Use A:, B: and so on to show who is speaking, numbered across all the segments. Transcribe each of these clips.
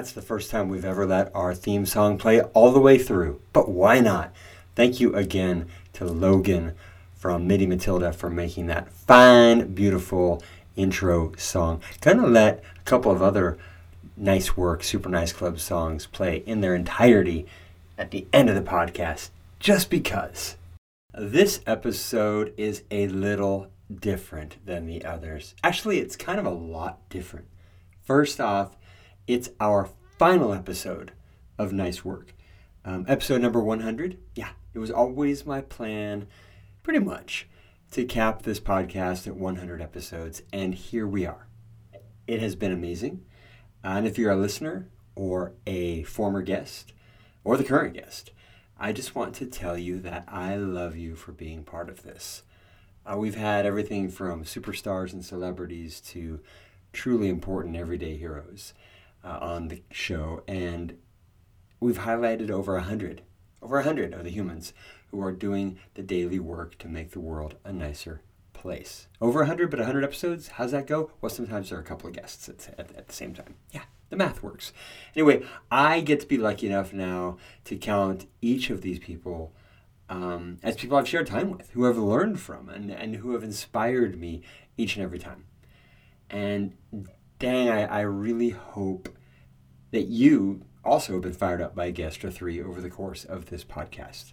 A: That's the first time we've ever let our theme song play all the way through. But why not? Thank you again to Logan from MIDI Matilda for making that fine, beautiful intro song. Gonna let a couple of other nice work, Super Nice Club songs play in their entirety at the end of the podcast, just because. This episode is a little different than the others. Actually, it's kind of a lot different. First off, it's our final episode of Nice Work. Um, episode number 100. Yeah, it was always my plan, pretty much, to cap this podcast at 100 episodes, and here we are. It has been amazing. And if you're a listener or a former guest or the current guest, I just want to tell you that I love you for being part of this. Uh, we've had everything from superstars and celebrities to truly important everyday heroes uh, on the show, and we've highlighted over a hundred, over a hundred of the humans who are doing the daily work to make the world a nicer place. Over a hundred, but a hundred episodes. How's that go? Well, sometimes there are a couple of guests at, at, at the same time. Yeah, the math works. Anyway, I get to be lucky enough now to count each of these people um, as people I've shared time with, who I've learned from, and, and who have inspired me each and every time. And dang, I, I really hope that you also have been fired up by a guest or three over the course of this podcast.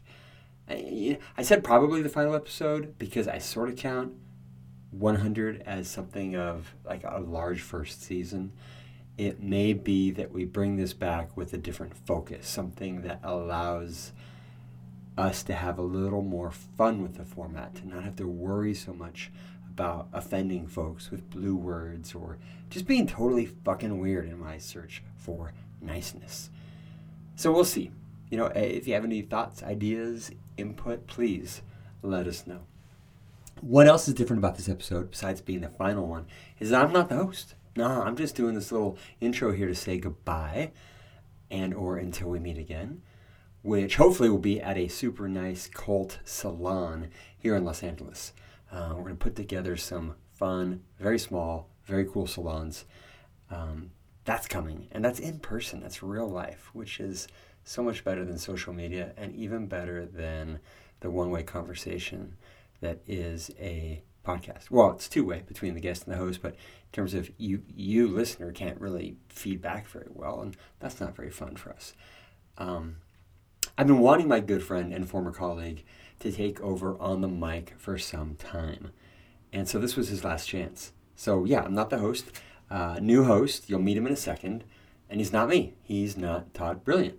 A: I, I said probably the final episode because I sort of count 100 as something of like a large first season. It may be that we bring this back with a different focus, something that allows us to have a little more fun with the format, to not have to worry so much about offending folks with blue words or just being totally fucking weird in my search for niceness. So we'll see. You know, eh, if you have any thoughts, ideas, input, please let us know. What else is different about this episode, besides being the final one, is that I'm not the host. No, I'm just doing this little intro here to say goodbye and or until we meet again which hopefully will be at a super nice cult salon here in Los Angeles. Uh, we're going to put together some fun, very small, very cool salons. Um, that's coming, and that's in person. That's real life, which is so much better than social media, and even better than the one-way conversation that is a podcast. Well, it's two-way between the guest and the host, but in terms of you, you listener can't really feedback very well, and that's not very fun for us. Um, I've been wanting my good friend and former colleague to take over on the mic for some time. And so this was his last chance. So, yeah, I'm not the host. Uh, new host, you'll meet him in a second. And he's not me. He's not Todd Brilliant.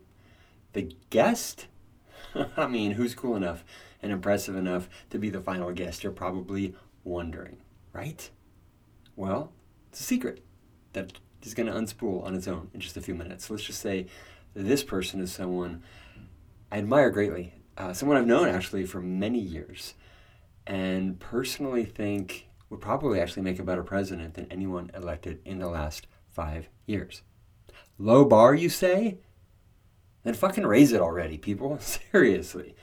A: The guest, I mean, who's cool enough and impressive enough to be the final guest? You're probably wondering, right? Well, it's a secret that is going to unspool on its own in just a few minutes. Let's just say this person is someone I admire greatly. Uh, someone I've known actually for many years, and personally think would probably actually make a better president than anyone elected in the last five years. Low bar, you say? Then fucking raise it already, people. Seriously.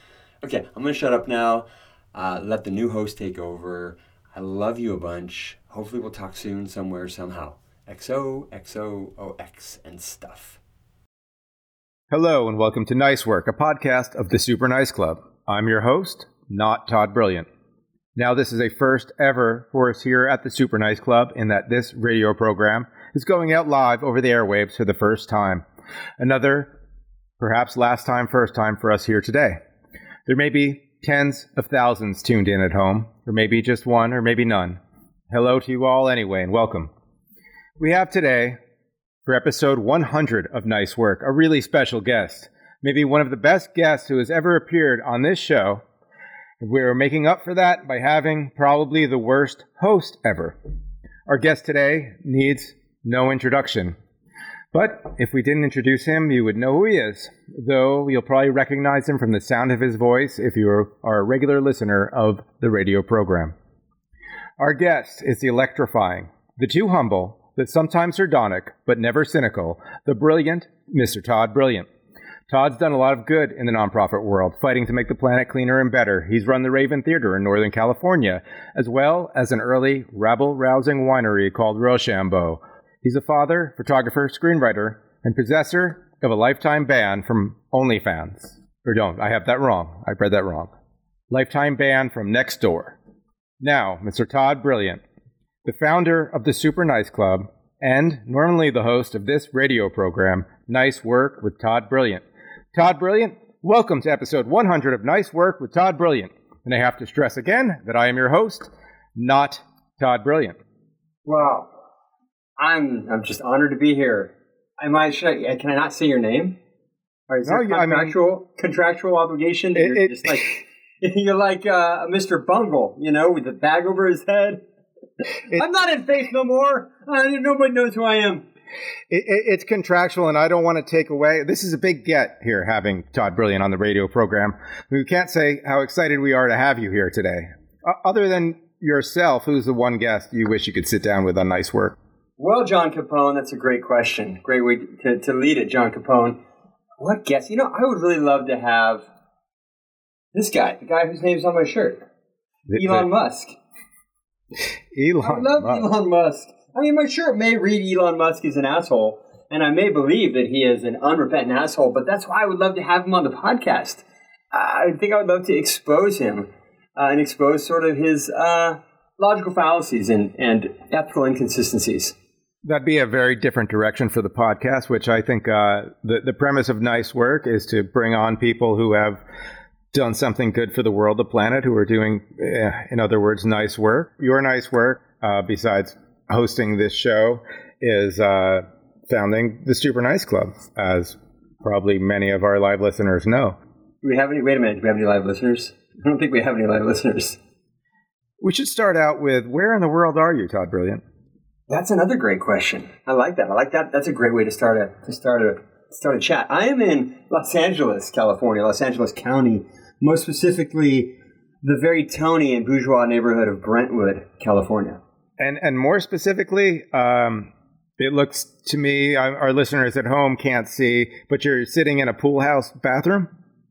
A: Okay, I'm gonna shut up now. Uh, let the new host take over. I love you a bunch. Hopefully, we'll talk soon, somewhere, somehow. XO, XO, OX, and stuff.
B: Hello and welcome to Nice Work, a podcast of the Super Nice Club. I'm your host, not Todd Brilliant. Now, this is a first ever for us here at the Super Nice Club in that this radio program is going out live over the airwaves for the first time. Another, perhaps last time, first time for us here today. There may be tens of thousands tuned in at home, or maybe just one, or maybe none. Hello to you all anyway, and welcome. We have today for episode 100 of Nice Work, a really special guest. Maybe one of the best guests who has ever appeared on this show. We're making up for that by having probably the worst host ever. Our guest today needs no introduction. But if we didn't introduce him, you would know who he is, though you'll probably recognize him from the sound of his voice if you are a regular listener of the radio program. Our guest is the electrifying, the too humble, but sometimes sardonic, but never cynical, the brilliant Mr. Todd Brilliant. Todd's done a lot of good in the nonprofit world, fighting to make the planet cleaner and better. He's run the Raven Theater in Northern California, as well as an early, rabble rousing winery called Rochambeau. He's a father, photographer, screenwriter, and possessor of a lifetime ban from OnlyFans. Or don't, I have that wrong. I read that wrong. Lifetime ban from Nextdoor. Now, Mr. Todd Brilliant, the founder of the Super Nice Club and normally the host of this radio program, Nice Work with Todd Brilliant. Todd Brilliant, welcome to episode 100 of Nice Work with Todd Brilliant. And I have to stress again that I am your host, not Todd Brilliant.
C: Wow. I'm I'm just honored to be here. Am I should I, can I not say your name? Or is there
B: No, yeah, I mean-
C: contractual contractual obligation?
B: It-
C: you're
B: it-
C: just like you're like uh, Mr. Bungle, you know, with the bag over his head.
B: It-
C: I'm not in faith no more. Uh, nobody knows who I am.
B: It, it, it's contractual, and I don't want to take away. This is a big get here, having Todd Brilliant on the radio program. We can't say how excited we are to have you here today. Uh, other than yourself, who's the one guest you wish you could sit down with on Nice Work?
C: Well, John Capone, that's a great question. Great way to, to lead it, John Capone. What guess? You know, I would really love to have this guy, the guy whose name's on my shirt,
B: The-
C: Elon Musk.
B: The- Elon.
C: I love
B: Musk.
C: Elon Musk. I mean, my shirt may read Elon Musk is an asshole, and I may believe that he is an unrepentant asshole, but that's why I would love to have him on the podcast. I think I would love to expose him uh, and expose sort of his uh, logical fallacies and, and ethical inconsistencies.
B: That'd be a very different direction for the podcast, which I think uh, the the premise of Nice Work is to bring on people who have done something good for the world, the planet, who are doing, eh, in other words, nice work. Your nice work, uh, besides hosting this show, is uh, founding the Super Nice Club, as probably many of our live listeners know.
C: Do we have any? Wait a minute. Do we have any live listeners? I don't think we have any live listeners.
B: We should start out with where in the world are you, Todd Brilliant?
C: That's another great question. I like that. I like that. That's a great way to start a to start a start a chat. I am in Los Angeles, California, Los Angeles County, most specifically the very Tony and bourgeois neighborhood of Brentwood, California.
B: And and more specifically, um, it looks to me, our listeners at home can't see, but you're sitting in a pool house bathroom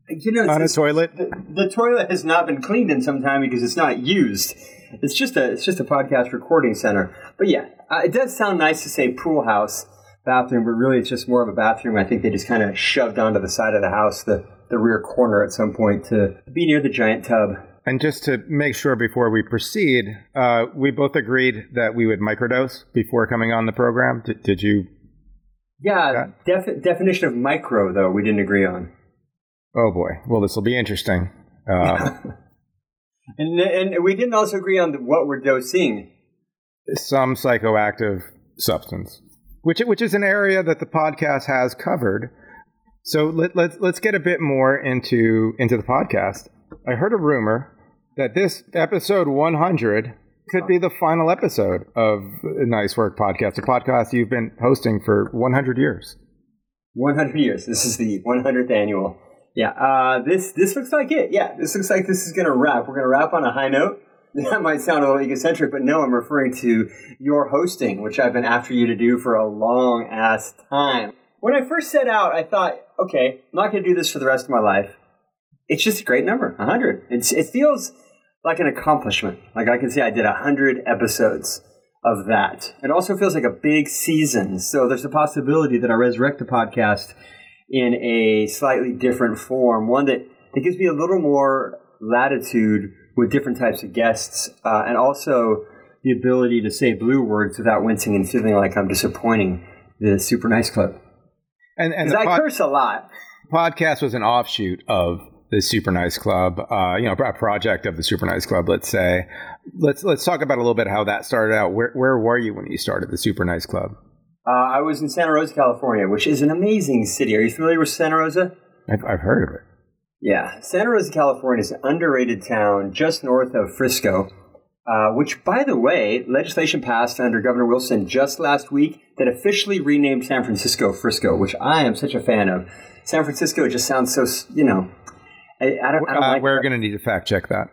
C: You know,
B: on a toilet.
C: the, the toilet has not been cleaned in some time because it's not used. It's just a it's just a podcast recording center. But yeah, uh, it does sound nice to say pool house bathroom, but really it's just more of a bathroom. I think they just kind of shoved onto the side of the house, the the rear corner at some point to be near the giant tub.
B: And just to make sure before we proceed, uh, we both agreed that we would microdose before coming on the program. Did, did you?
C: Yeah, defi- definition of micro though we didn't agree on.
B: Oh boy. Well, this will be interesting. Uh,
C: And and we didn't also agree on the, what we're dosing.
B: some psychoactive substance, which which is an area that the podcast has covered. So let, let's let's get a bit more into into the podcast. I heard a rumor that this episode 100 could be the final episode of Nice Work Podcast, a podcast you've been hosting for 100 years.
C: 100 years. This is the 100th annual. Yeah, uh, this this looks like it. Yeah, this looks like this is going to wrap. We're going to wrap on a high note. That might sound a little egocentric, but no, I'm referring to your hosting, which I've been after you to do for a long ass time. When I first set out, I thought, okay, I'm not going to do this for the rest of my life. It's just a great number, 100. It's, it feels like an accomplishment. Like I can say I did 100 episodes of that. It also feels like a big season. So there's a possibility that I resurrect the podcast in a slightly different form, one that, that gives me a little more latitude with different types of guests, uh, and also the ability to say blue words without wincing and feeling like I'm disappointing the Super Nice Club.
B: And and
C: I curse a lot.
B: podcast was an offshoot of the Super Nice Club, uh, you know, a project of the Super Nice Club. Let's say, let's let's talk about a little bit how that started out. Where where were you when you started the Super Nice Club?
C: Uh, I was in Santa Rosa, California, which is an amazing city. Are you familiar with Santa Rosa?
B: I've, I've heard of it.
C: Yeah, Santa Rosa, California is an underrated town just north of Frisco, uh, which, by the way, legislation passed under Governor Wilson just last week that officially renamed San Francisco Frisco, which I am such a fan of. San Francisco just sounds so, you know, I, I don't, I don't
B: Uh,
C: like
B: we're going to need to fact check that.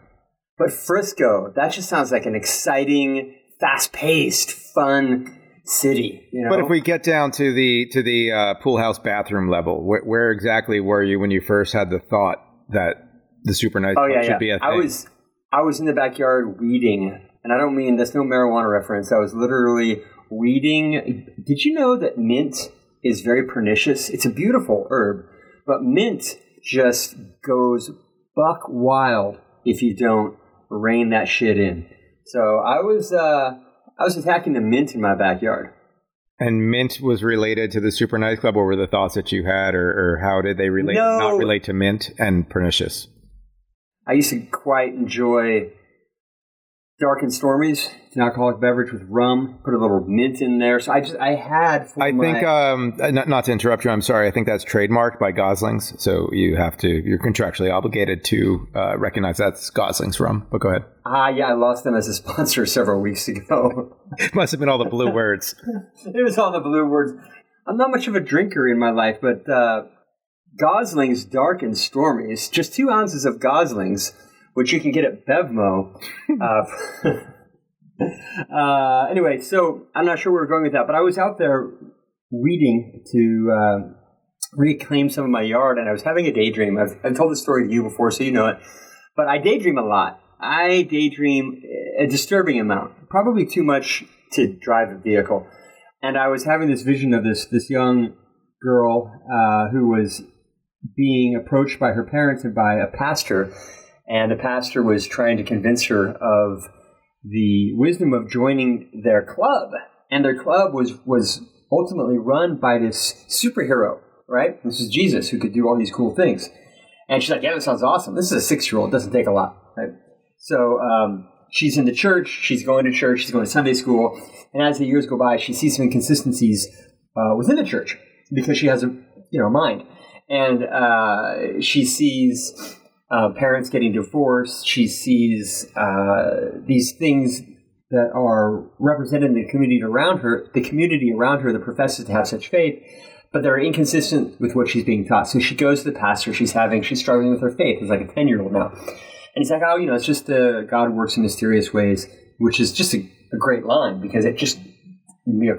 C: But Frisco, that just sounds like an exciting, fast-paced, fun city. You know,
B: But if we get down to the to the uh, pool house bathroom level, where, where exactly were you when you first had the thought that the Super Nice
C: Oh yeah,
B: should
C: yeah.
B: be a thing?
C: I was I was in the backyard weeding, and I don't mean that's no marijuana reference. I was literally weeding. Did you know that mint is very pernicious. It's a beautiful herb, but mint just goes buck wild if you don't rein that shit in. So I was uh, I was attacking the mint in my backyard.
B: And mint was related to the Super Nice Club. What were the thoughts that you had, or, or how did they relate?
C: No.
B: Not relate to mint and pernicious.
C: I used to quite enjoy dark and stormies. It's an alcoholic beverage with rum. Put a little mint in there. So I just I had. For
B: I
C: my,
B: think, um, not, not to interrupt you, I'm sorry. I think that's trademarked by Goslings, so you have to. You're contractually obligated to uh, recognize that's Goslings rum. But go ahead.
C: ah yeah, I lost them as a sponsor several weeks ago.
B: Must have been all the blue words.
C: it was all the blue words. I'm not much of a drinker in my life, but uh, Goslings Dark and Stormy is just two ounces of Goslings, which you can get at Bevmo. uh, uh, anyway, so I'm not sure where we're going with that, but I was out there weeding to uh, reclaim some of my yard, and I was having a daydream. I've, I've told this story to you before, so you know it. But I daydream a lot. I daydream a disturbing amount, probably too much to drive a vehicle. And I was having this vision of this this young girl uh, who was being approached by her parents and by a pastor, and the pastor was trying to convince her of the wisdom of joining their club. And their club was was ultimately run by this superhero, right? This is Jesus who could do all these cool things. And she's like, "Yeah, that sounds awesome. This is a six year old. Doesn't take a lot, right?" So um, she's in the church. She's going to church. She's going to Sunday school. And as the years go by, she sees some inconsistencies uh, within the church because she has a you know mind, and uh, she sees uh, parents getting divorced. She sees uh, these things that are represented in the community around her. The community around her that professes to have such faith. But they're inconsistent with what she's being taught. So she goes to the pastor. She's having, she's struggling with her faith. It's like a 10 year old now. And he's like, oh, you know, it's just uh, God works in mysterious ways, which is just a, a great line because it just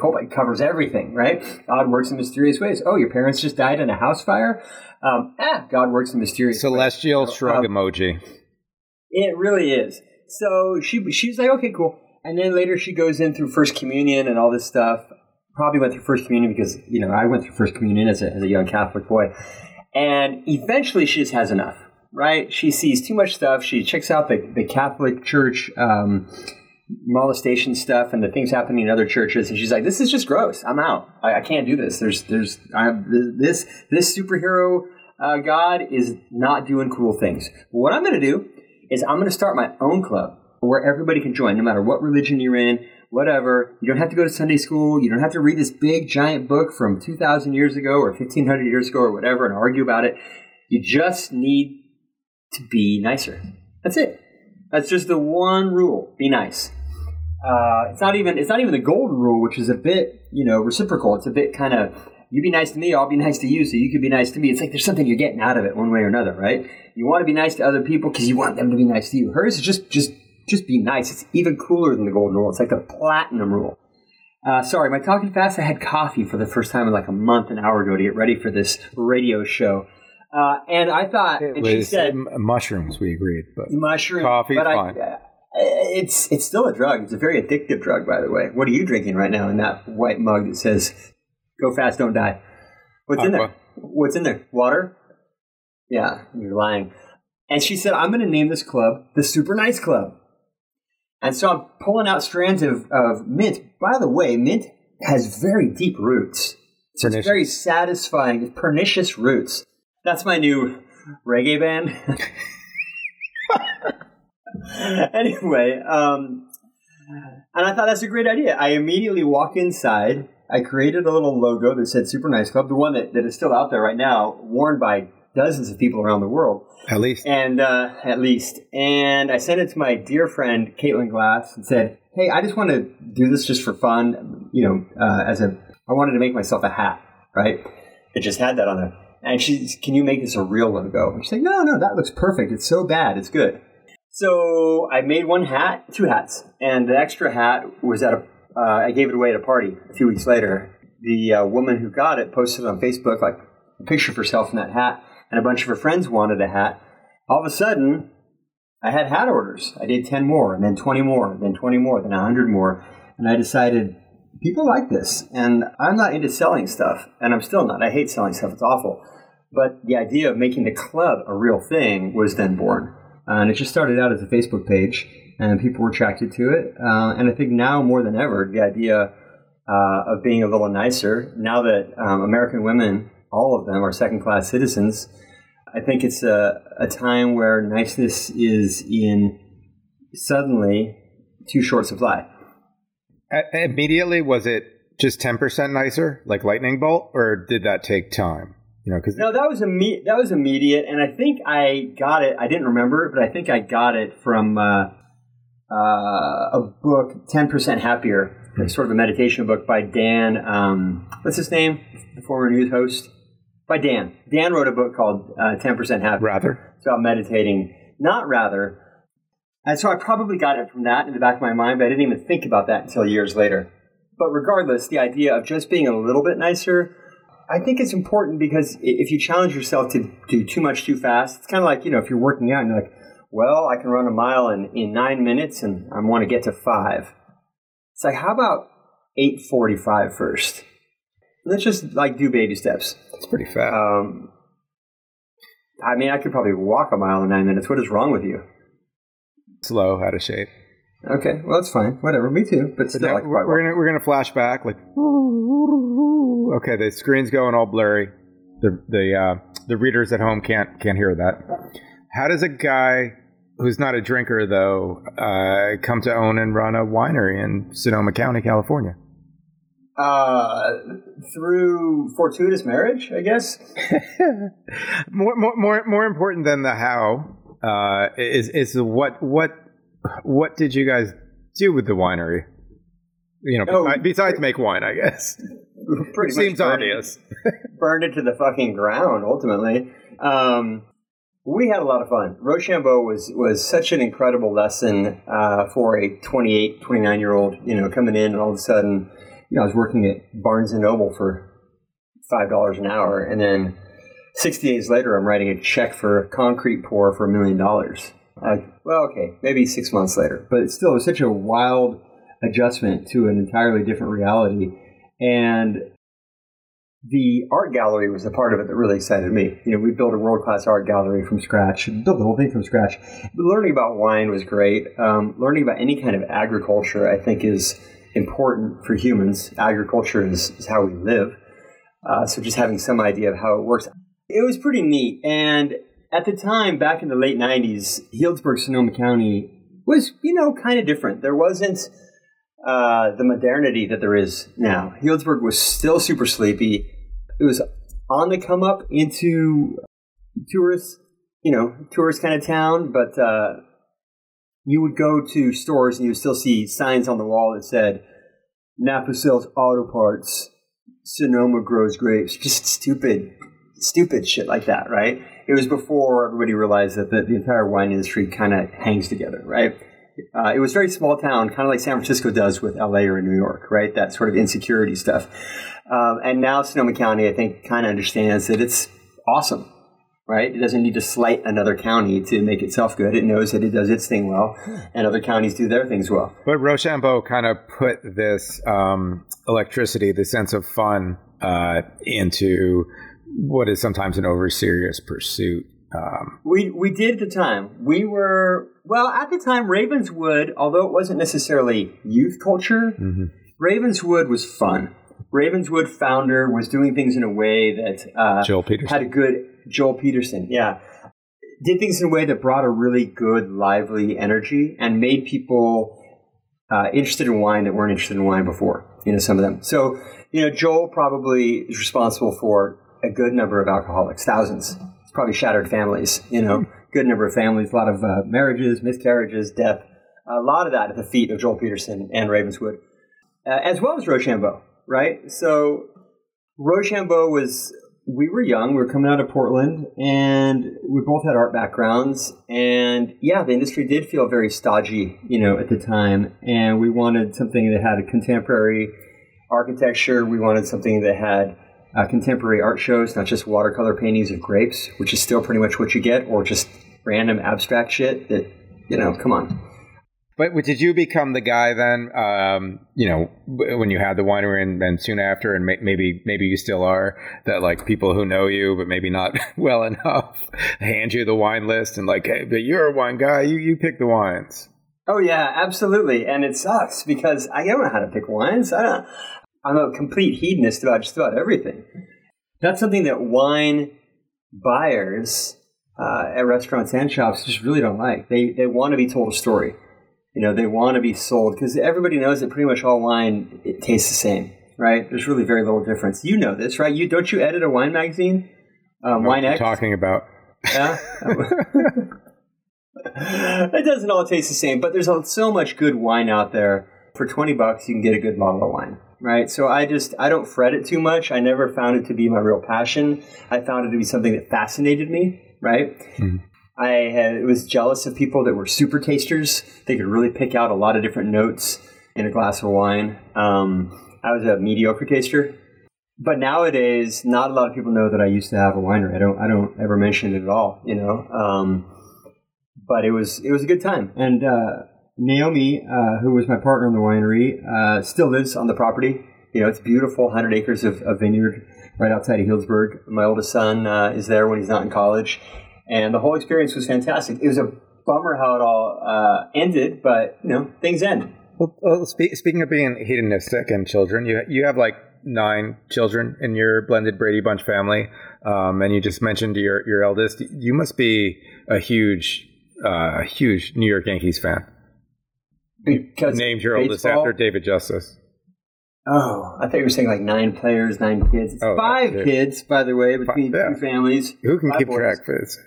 C: culpa it covers everything, right? God works in mysterious ways. Oh, your parents just died in a house fire. Um, ah, God works in mysterious
B: Celestial
C: ways.
B: shrug
C: Um,
B: emoji.
C: it really is. So she she was like, okay, cool. And then later she goes in through First Communion and all this stuff. Probably went through First Communion because you know I went through First Communion as a, as a young Catholic boy. And eventually she just has enough, right? She sees too much stuff. She checks out the, the Catholic Church um, molestation stuff and the things happening in other churches, and she's like, "This is just gross. I'm out. I, I can't do this. There's, there's, I have this, this superhero uh, God is not doing cool things. What I'm going to do is I'm going to start my own club where everybody can join, no matter what religion you're in, whatever. You don't have to go to Sunday school. You don't have to read this big giant book from 2,000 years ago or 1,500 years ago or whatever and argue about it. You just need to be nicer. That's it. That's just the one rule. Be nice. Uh, it's not even it's not even the golden rule, which is a bit you know reciprocal. It's a bit kind of you be nice to me, I'll be nice to you, so you can be nice to me. It's like there's something you're getting out of it one way or another, right? You want to be nice to other people because you want them to be nice to you. Hers is just just just be nice. It's even cooler than the golden rule. It's like the platinum rule. Uh, sorry, am I talking fast? I had coffee for the first time in like a month, an hour ago to get ready for this radio show. Uh, and I thought,
B: It
C: and she
B: was
C: said,
B: mushrooms, we agreed. But
C: mushroom.
B: Coffee,
C: but I-
B: fine.
C: uh, it's it's still a drug. It's a very addictive drug, by the way. What are you drinking right now in that white mug that says "Go fast, don't die"? What's in there? What's in there? Water? Yeah, you're lying. And she said, "I'm going to name this club the Super Nice Club." And so I'm pulling out strands of, of mint. By the way, mint has very deep roots. So it's very satisfying, pernicious roots. That's my new reggae band. anyway, um, and I thought that's a great idea. I immediately walk inside. I created a little logo that said Super Nice Club, the one that, that is still out there right now, worn by dozens of people around the world
B: at least
C: and uh, at least. And I sent it to my dear friend Caitlin Glass and said, "Hey, I just want to do this just for fun. You know, uh, as a I wanted to make myself a hat, right? It just had that on it." And she's, "Can you make this a real logo?" And she's like, "No, no, that looks perfect. It's so bad, it's good." So I made one hat, two hats, and the extra hat was at a. Uh, I gave it away at a party a few weeks later. The uh, woman who got it posted on Facebook like a picture of herself in that hat, and a bunch of her friends wanted a hat. All of a sudden, I had hat orders. I did ten more, and then twenty more, and then twenty more, then hundred more, and I decided people like this. And I'm not into selling stuff, and I'm still not. I hate selling stuff, it's awful. But the idea of making the club a real thing was then born. And it just started out as a Facebook page, and people were attracted to it. Uh, and I think now more than ever, the idea uh, of being a little nicer, now that um, American women, all of them, are second class citizens, I think it's a, a time where niceness is in suddenly too short supply.
B: Immediately, was it just 10% nicer, like lightning bolt, or did that take time? You know, because
C: no, that was imme- that was immediate, and I think I got it. I didn't remember it, but I think I got it from uh, uh, a book, Ten Percent Happier, mm-hmm. sort of a meditation book by Dan. Um, what's his name? The former news host by Dan. Dan wrote a book called uh, Ten Percent Happier.
B: Rather,
C: so I'm meditating. Not rather. And so I probably got it from that in the back of my mind, but I didn't even think about that until years later. But regardless, the idea of just being a little bit nicer I think it's important because if you challenge yourself to do too much too fast, it's kind of like, you know, if you're working out and you're like, well, I can run a mile in, in nine minutes and I want to get to five. It's like, how about 8.45 first? Let's just like do baby steps.
B: That's pretty fast. Um,
C: I mean, I could probably walk a mile in nine minutes. What is wrong with you?
B: Slow, out of shape.
C: Okay, well that's fine. Whatever, me too. But, still,
B: like, we're, we're, gonna we're gonna flash back like. Okay, the screen's going all blurry. The the uh, the readers at home can't can't hear that. How does a guy who's not a drinker though uh, come to own and run a winery in Sonoma County, California?
C: Uh, through fortuitous marriage, I guess.
B: more, more, more, more important than the how uh, is is what what what did you guys do with the winery? You know, oh, besides make wine, I guess. Pretty seems obvious.
C: burned it to the fucking ground. Ultimately, um, we had a lot of fun. Rochambeau was was such an incredible lesson uh, for a 28, 29 year old. You know, coming in and all of a sudden, you know, I was working at Barnes and Noble for five dollars an hour, and then sixty days later, I'm writing a check for a concrete pour for a million dollars. Well, okay, maybe six months later, but it's still, such a wild adjustment to an entirely different reality. And the art gallery was a part of it that really excited me. You know, we built a world class art gallery from scratch, built the whole thing from scratch. But learning about wine was great. Um, learning about any kind of agriculture, I think, is important for humans. Agriculture is, is how we live. Uh, so just having some idea of how it works. It was pretty neat. And at the time, back in the late 90s, Healdsburg, Sonoma County was, you know, kind of different. There wasn't uh, the modernity that there is now. Healdsburg was still super sleepy. It was on the come up into tourist, you know, tourist kind of town, but uh, you would go to stores and you would still see signs on the wall that said, Napa sells auto parts, Sonoma grows grapes. Just stupid, stupid shit like that, right? It was before everybody realized that the, the entire wine industry kind of hangs together, right? Uh, it was very small town, kind of like San Francisco does with LA or New York, right? That sort of insecurity stuff. Um, and now Sonoma County, I think, kind of understands that it's awesome, right? It doesn't need to slight another county to make itself good. It knows that it does its thing well, and other counties do their things well.
B: But Rochambeau kind of put this um, electricity, the sense of fun, uh, into what is sometimes an over serious pursuit.
C: Um, we we did at the time. We were well at the time. Ravenswood, although it wasn't necessarily youth culture, mm-hmm. Ravenswood was fun. Ravenswood founder was doing things in a way that uh,
B: Joel Peterson
C: had a good Joel Peterson, yeah, did things in a way that brought a really good, lively energy and made people uh, interested in wine that weren't interested in wine before. You know, some of them. So, you know, Joel probably is responsible for a good number of alcoholics, thousands. It's probably shattered families, you know, good number of families, a lot of uh, marriages, miscarriages, death, a lot of that at the feet of Joel Peterson and Ravenswood, uh, as well as Rochambeau, right? So Rochambeau was, we were young, we were coming out of Portland, and we both had art backgrounds, and yeah, the industry did feel very stodgy, you know, at the time, and we wanted something that had a contemporary architecture, we wanted something that had uh, contemporary art shows, not just watercolor paintings of grapes, which is still pretty much what you get, or just random abstract shit that, you know, come on.
B: But did you become the guy then? Um, you know, when you had the winery, and, and soon after, and maybe maybe you still are. That like people who know you, but maybe not well enough, hand you the wine list and like, hey, but you're a wine guy. You you pick the wines.
C: Oh yeah, absolutely. And it sucks because I don't know how to pick wines. I don't. I'm a complete hedonist about just about everything. That's something that wine buyers uh, at restaurants and shops just really don't like. They they want to be told a story. You know, they want to be sold because everybody knows that pretty much all wine it tastes the same, right? There's really very little difference. You know this, right? You don't you edit a wine magazine?
B: Um, wine X. Talking about.
C: Yeah. it doesn't all taste the same, but there's so much good wine out there. For 20 bucks, you can get a good bottle of wine, right? So I just, I don't fret it too much. I never found it to be my real passion. I found it to be something that fascinated me, right? Mm-hmm. I had, was jealous of people that were super tasters. They could really pick out a lot of different notes in a glass of wine. Um, I was a mediocre taster, but nowadays, not a lot of people know that I used to have a winery. I don't, I don't ever mention it at all, you know. Um, but it was it was a good time. And uh, Naomi, uh, who was my partner in the winery, uh, still lives on the property. You know, it's beautiful, 100 acres of, of vineyard right outside of Healdsburg. My oldest son uh, is there when he's not in college, and the whole experience was fantastic. It was a bummer how it all uh, ended, but you know, things end.
B: Well, well spe- speaking of being hedonistic and children, you you have like nine children in your blended Brady Bunch family, um, and you just mentioned your your eldest. You must be a huge uh, huge New York Yankees fan.
C: Because
B: named your oldest after David Justice.
C: Oh, I thought you were saying like nine players, nine kids. It's oh, five kids, by the way, between yeah. two families.
B: Who can keep boys. track, Fizz?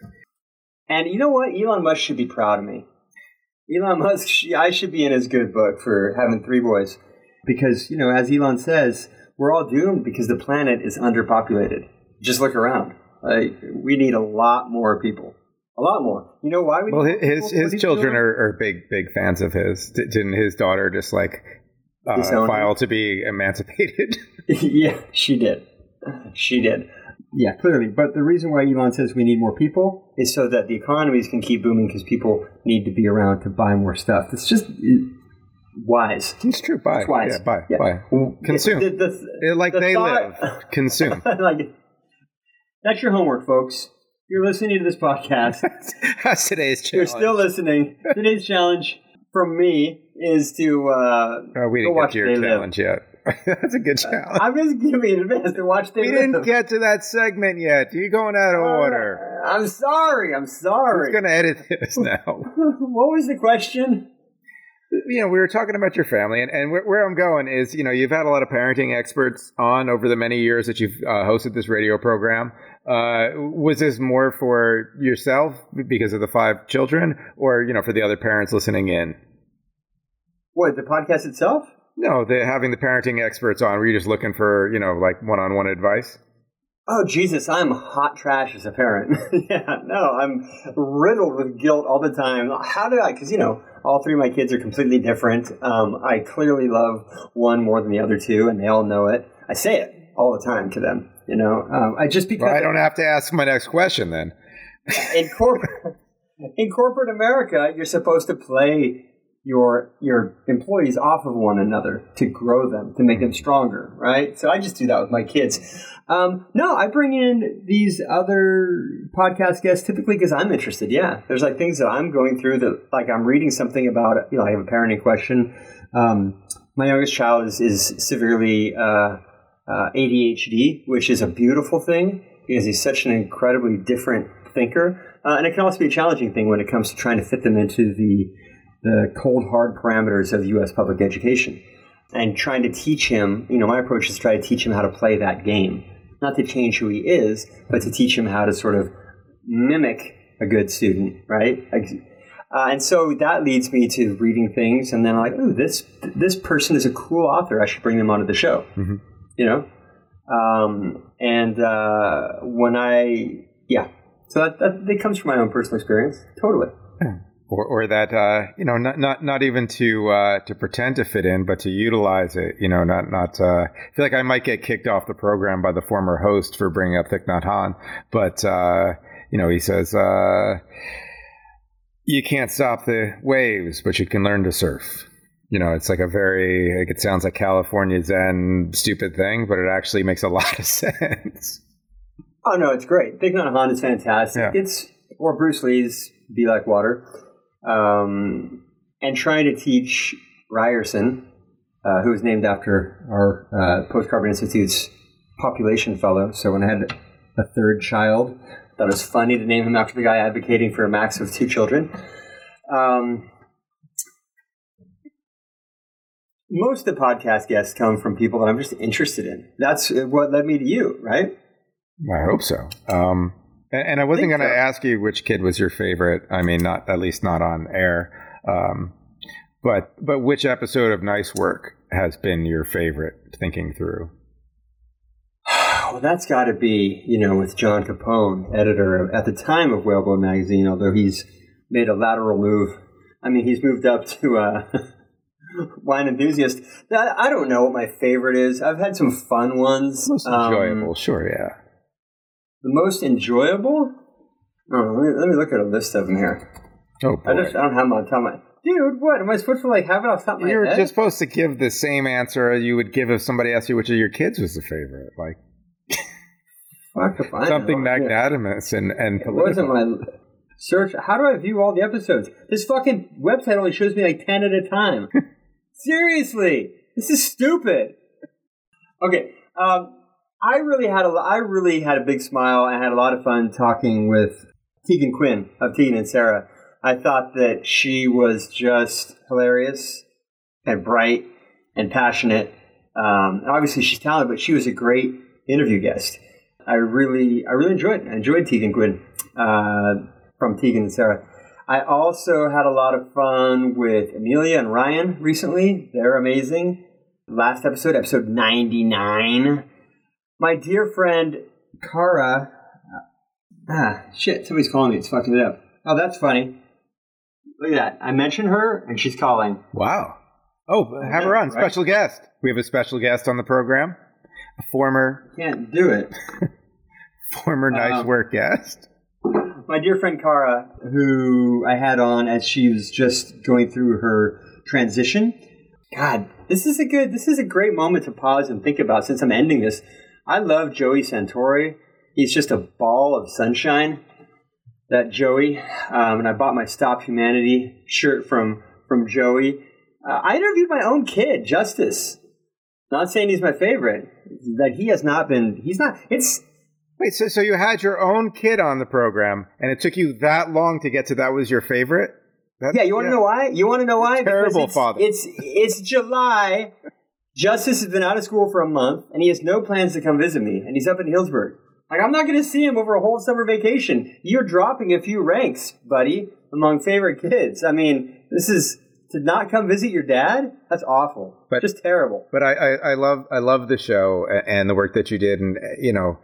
C: And you know what? Elon Musk should be proud of me. Elon Musk, I should be in his good book for having three boys. Because, you know, as Elon says, we're all doomed because the planet is underpopulated. Just look around. Like, we need a lot more people. A lot more. You know why?
B: We well, his his children are, are, big big fans of his. Didn't his daughter just like uh, file to be emancipated?
C: yeah, she did. She did. Yeah, clearly. But the reason why Elon says we need more people is so that the economies can keep booming because people need to be around to buy more stuff. It's just wise.
B: It's true. Buy. It's wise. Yeah, buy. Yeah. Buy. Consume. The, the, the, like they thought, live. Consume.
C: like that's your homework, folks you're listening to this podcast.
B: That's today's challenge.
C: You're still listening. Today's challenge from me is to uh,
B: oh, we didn't get to your challenge live. yet. That's a good challenge.
C: I'm just giving you advance to watch
B: They
C: We
B: live. didn't get to that segment yet. You're going out of uh, order.
C: I'm sorry. I'm sorry.
B: Who's going to edit this now?
C: what was the question?
B: you know, we were talking about your family, and, and where, where, I'm going is, you know, you've had a lot of parenting experts on over the many years that you've uh, hosted this radio program. Uh, was this more for yourself because of the five children, or you know, for the other parents listening in?
C: What the podcast itself?
B: No, the having the parenting experts on. Were you just looking for you know like one-on-one advice?
C: Oh Jesus, I'm hot trash as a parent. yeah, no, I'm riddled with guilt all the time. How did I? Because you know, all three of my kids are completely different. Um, I clearly love one more than the other two, and they all know it. I say it all the time to them. You know, um, I just because
B: well, I don't have to ask my next question then.
C: in corporate in corporate America, you're supposed to play your your employees off of one another to grow them to make them stronger, right? So I just do that with my kids. Um, no, I bring in these other podcast guests typically because I'm interested. Yeah, there's like things that I'm going through that like I'm reading something about. You know, I have a parenting question. Um, my youngest child is is severely uh, uh, ADHD, which is a beautiful thing because he's such an incredibly different thinker, uh, and it can also be a challenging thing when it comes to trying to fit them into the the cold hard parameters of U.S. public education and trying to teach him. You know, my approach is to try to teach him how to play that game not to change who he is, but to teach him how to sort of mimic a good student, right? Uh, and so that leads me to reading things, and then I'm like, oh, this this person is a cool author. I should bring them onto the show. Mm-hmm. You know, um, and uh, when I yeah, so that, that, that comes from my own personal experience, totally.
B: Yeah or, or that uh, you know not not not even to uh, to pretend to fit in, but to utilize it. You know, not not. Uh, I feel like I might get kicked off the program by the former host for bringing up Thich Nhat Hanh, but uh, you know he says. Uh, you can't stop the waves, but you can learn to surf. You know, it's like a very, like it sounds like California Zen stupid thing, but it actually makes a lot of sense.
C: Oh no, it's great. Nhat Hanh is fantastic.
B: Yeah.
C: It's or Bruce Lee's "Be Like Water," um, and trying to teach Ryerson, uh, who was named after our uh, Post Carbon Institute's population fellow. So when I had a third child, thought it was funny to name him after the guy advocating for a max of two children. Um, most of the podcast guests come from people that I'm just interested in. That's what led me to you, right?
B: I hope so. Um, and, and I wasn't going to
C: so.
B: ask you which kid was your favorite. I mean, not at least not on air. Um, but but which episode of Nice Work has been your favorite? Thinking through.
C: Well, that's got to be, you know, with John Capone, editor of, at the time of Whalebone magazine, although he's made a lateral move. I mean, he's moved up to uh, wine enthusiast. I, I don't know what my favorite is. I've had some fun ones.
B: Most
C: Um,
B: enjoyable, sure, yeah.
C: the most enjoyable? Oh, let, me, let me look at a list of them here.
B: Oh
C: I
B: boy.
C: just I don't have them on top of my. Dude, what am I supposed to like have it off top of my
B: You're
C: head?
B: just supposed to give the same answer you would give if somebody asked you which of your kids was the favorite, like
C: Fuck
B: something magnanimous and and
C: It wasn't my search. How do I view all the episodes? This fucking website only shows me like 10 at a time. Seriously. This is stupid. Okay. Um, I really had a, I really had a big smile. I had a lot of fun talking with Tegan Quinn of Tegan and Sara. I thought that she was just hilarious and bright and passionate. Um, obviously, she's talented, but she was a great interview guest. I really, I really enjoyed. it. I enjoyed Tegan Quinn uh, from Tegan and Sara. I also had a lot of fun with Amelia and Ryan recently. They're amazing. Last episode, episode ninety nine. My dear friend Kara. Ah, shit! Somebody's calling me. It's fucking it up. Oh, that's funny. Look at that. I mentioned her, and she's calling.
B: Wow. Oh, have her on.
C: Right.
B: Special guest. We have a special guest on the program. A former
C: Can't do it.
B: former nice
C: Um,
B: work guest.
C: My dear friend Kara, who I had on as she was just going through her transition. God, this is a good, this is a great moment to pause and think about since I'm ending this. I love Joey Santori. He's just a ball of sunshine. That Joey, um, and I bought my Stop Humanity shirt from from Joey. Uh, I interviewed my own kid, Justice. Not saying he's my favorite. That he has not been. He's not. It's
B: Wait, so so you had your own kid on the program, and it took you that long to get to that was your favorite? That-
C: Yeah, you want to know why? You want to know why?
B: Terrible
C: it's,
B: father.
C: It's it's July. Justice has been out of school for a month, and he has no plans to come visit me. And he's up in Healdsburg. Like I'm not going to see him over a whole summer vacation. You're dropping a few ranks, buddy, among favorite kids. I mean, this is to not come visit your dad. That's awful.
B: But-
C: just terrible.
B: But I, I, I love I love the show and the work that you did, and you know,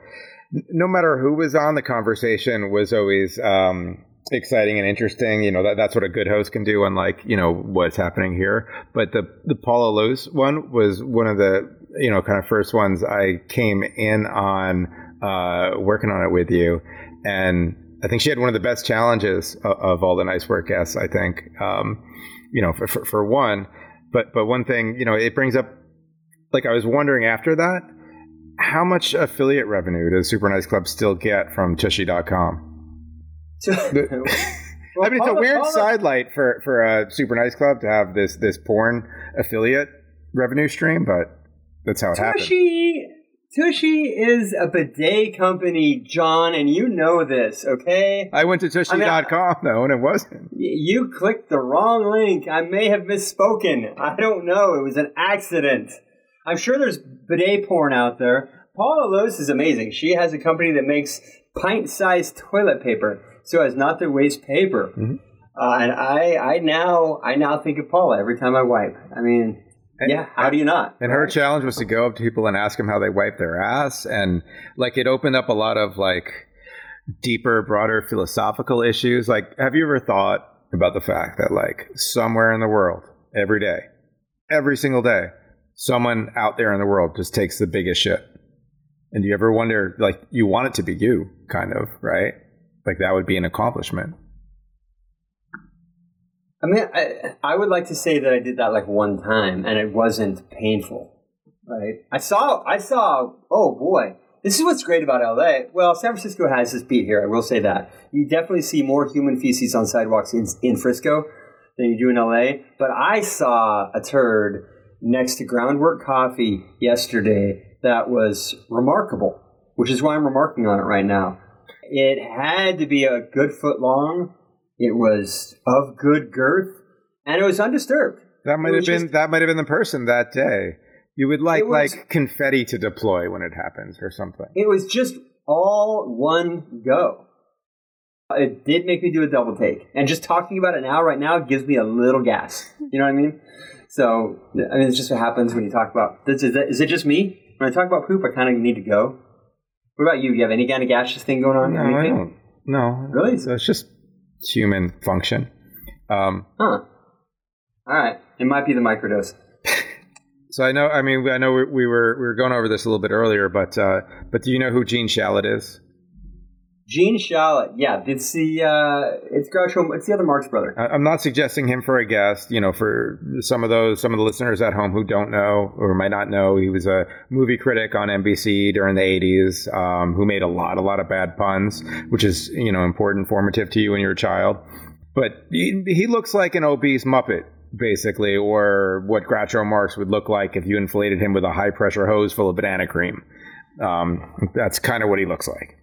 B: no matter who was on the conversation was always um, exciting and interesting. You know, that, that's what a good host can do, unlike you know what's happening here. But the the Paula Lose one was one of the you know kind of first ones I came in on uh, working on it with you, and I think she had one of the best challenges of, of all the nice work guests. I think, um, you know, for, for, for one, but but one thing, you know, it brings up like I was wondering after that, how much affiliate revenue does Super Nice Club still get from Tushy.com? I mean, it's a weird sidelight for for a Super Nice Club to have this this porn affiliate revenue stream, but that's how it happened.
C: Tushy, Tushy is a bidet company, John, and you know this, okay?
B: I went to Tushy.com though, and it wasn't.
C: You clicked the wrong link. I may have misspoken. I don't know. It was an accident. I'm sure there's bidet porn out there. Paula Loos is amazing. She has a company that makes pint-sized toilet paper so as not to waste paper.
B: Mhm.
C: Uh, and I, I now, I now think of Paula every time I wipe. I mean,
B: And-
C: yeah. How do you not?
B: And her challenge was to go up to people and ask them how they wipe their ass, and like it opened up a lot of like deeper, broader philosophical issues. Like, have you ever thought about the fact that like somewhere in the world, every day, every single day, someone out there in the world just takes the biggest shit? And do you ever wonder, like, you want it to be you, kind of, right? Like that would be an accomplishment.
C: I mean, I, I would like to say that I did that like one time and it wasn't painful, right? I saw, I saw, oh boy, this is what's great about LA. Well, San Francisco has this beat here, I will say that. You definitely see more human feces on sidewalks in, in Frisco than you do in LA, but I saw a turd next to Groundwork Coffee yesterday that was remarkable, which is why I'm remarking on it right now. It had to be a good foot long it was of good girth, and it was undisturbed.
B: That might have been just, that might have been the person that day. You would like was, like confetti to deploy when it happens or something.
C: It was just all one go. It did make me do a double take, and just talking about it now, right now, gives me a little gas. You know what I mean? So, I mean, it's just what happens when you talk about. Is it, is it just me? When I talk about poop, I kind of need to go. What about you? Do you have any kind of gaseous thing going on?
B: No, I don't. No,
C: really.
B: So it's just human function. Um,
C: huh. All right. It might be the microdose.
B: so I know. I mean, I know we, we, were we were going over this a little bit earlier, but uh, but do you know who Gene Shalit is?
C: Gene Shalit, yeah, it's the uh, it's Groucho, it's the other Marx brother.
B: I'm not suggesting him for a guest. You know, for some of those some of the listeners at home who don't know or might not know, he was a movie critic on NBC during the 80s, um, who made a lot a lot of bad puns, which is you know important, formative to you when you're a child. But he, he looks like an obese Muppet basically, or what Groucho Marx would look like if you inflated him with a high pressure hose full of banana cream. Um, that's kind of what he looks like.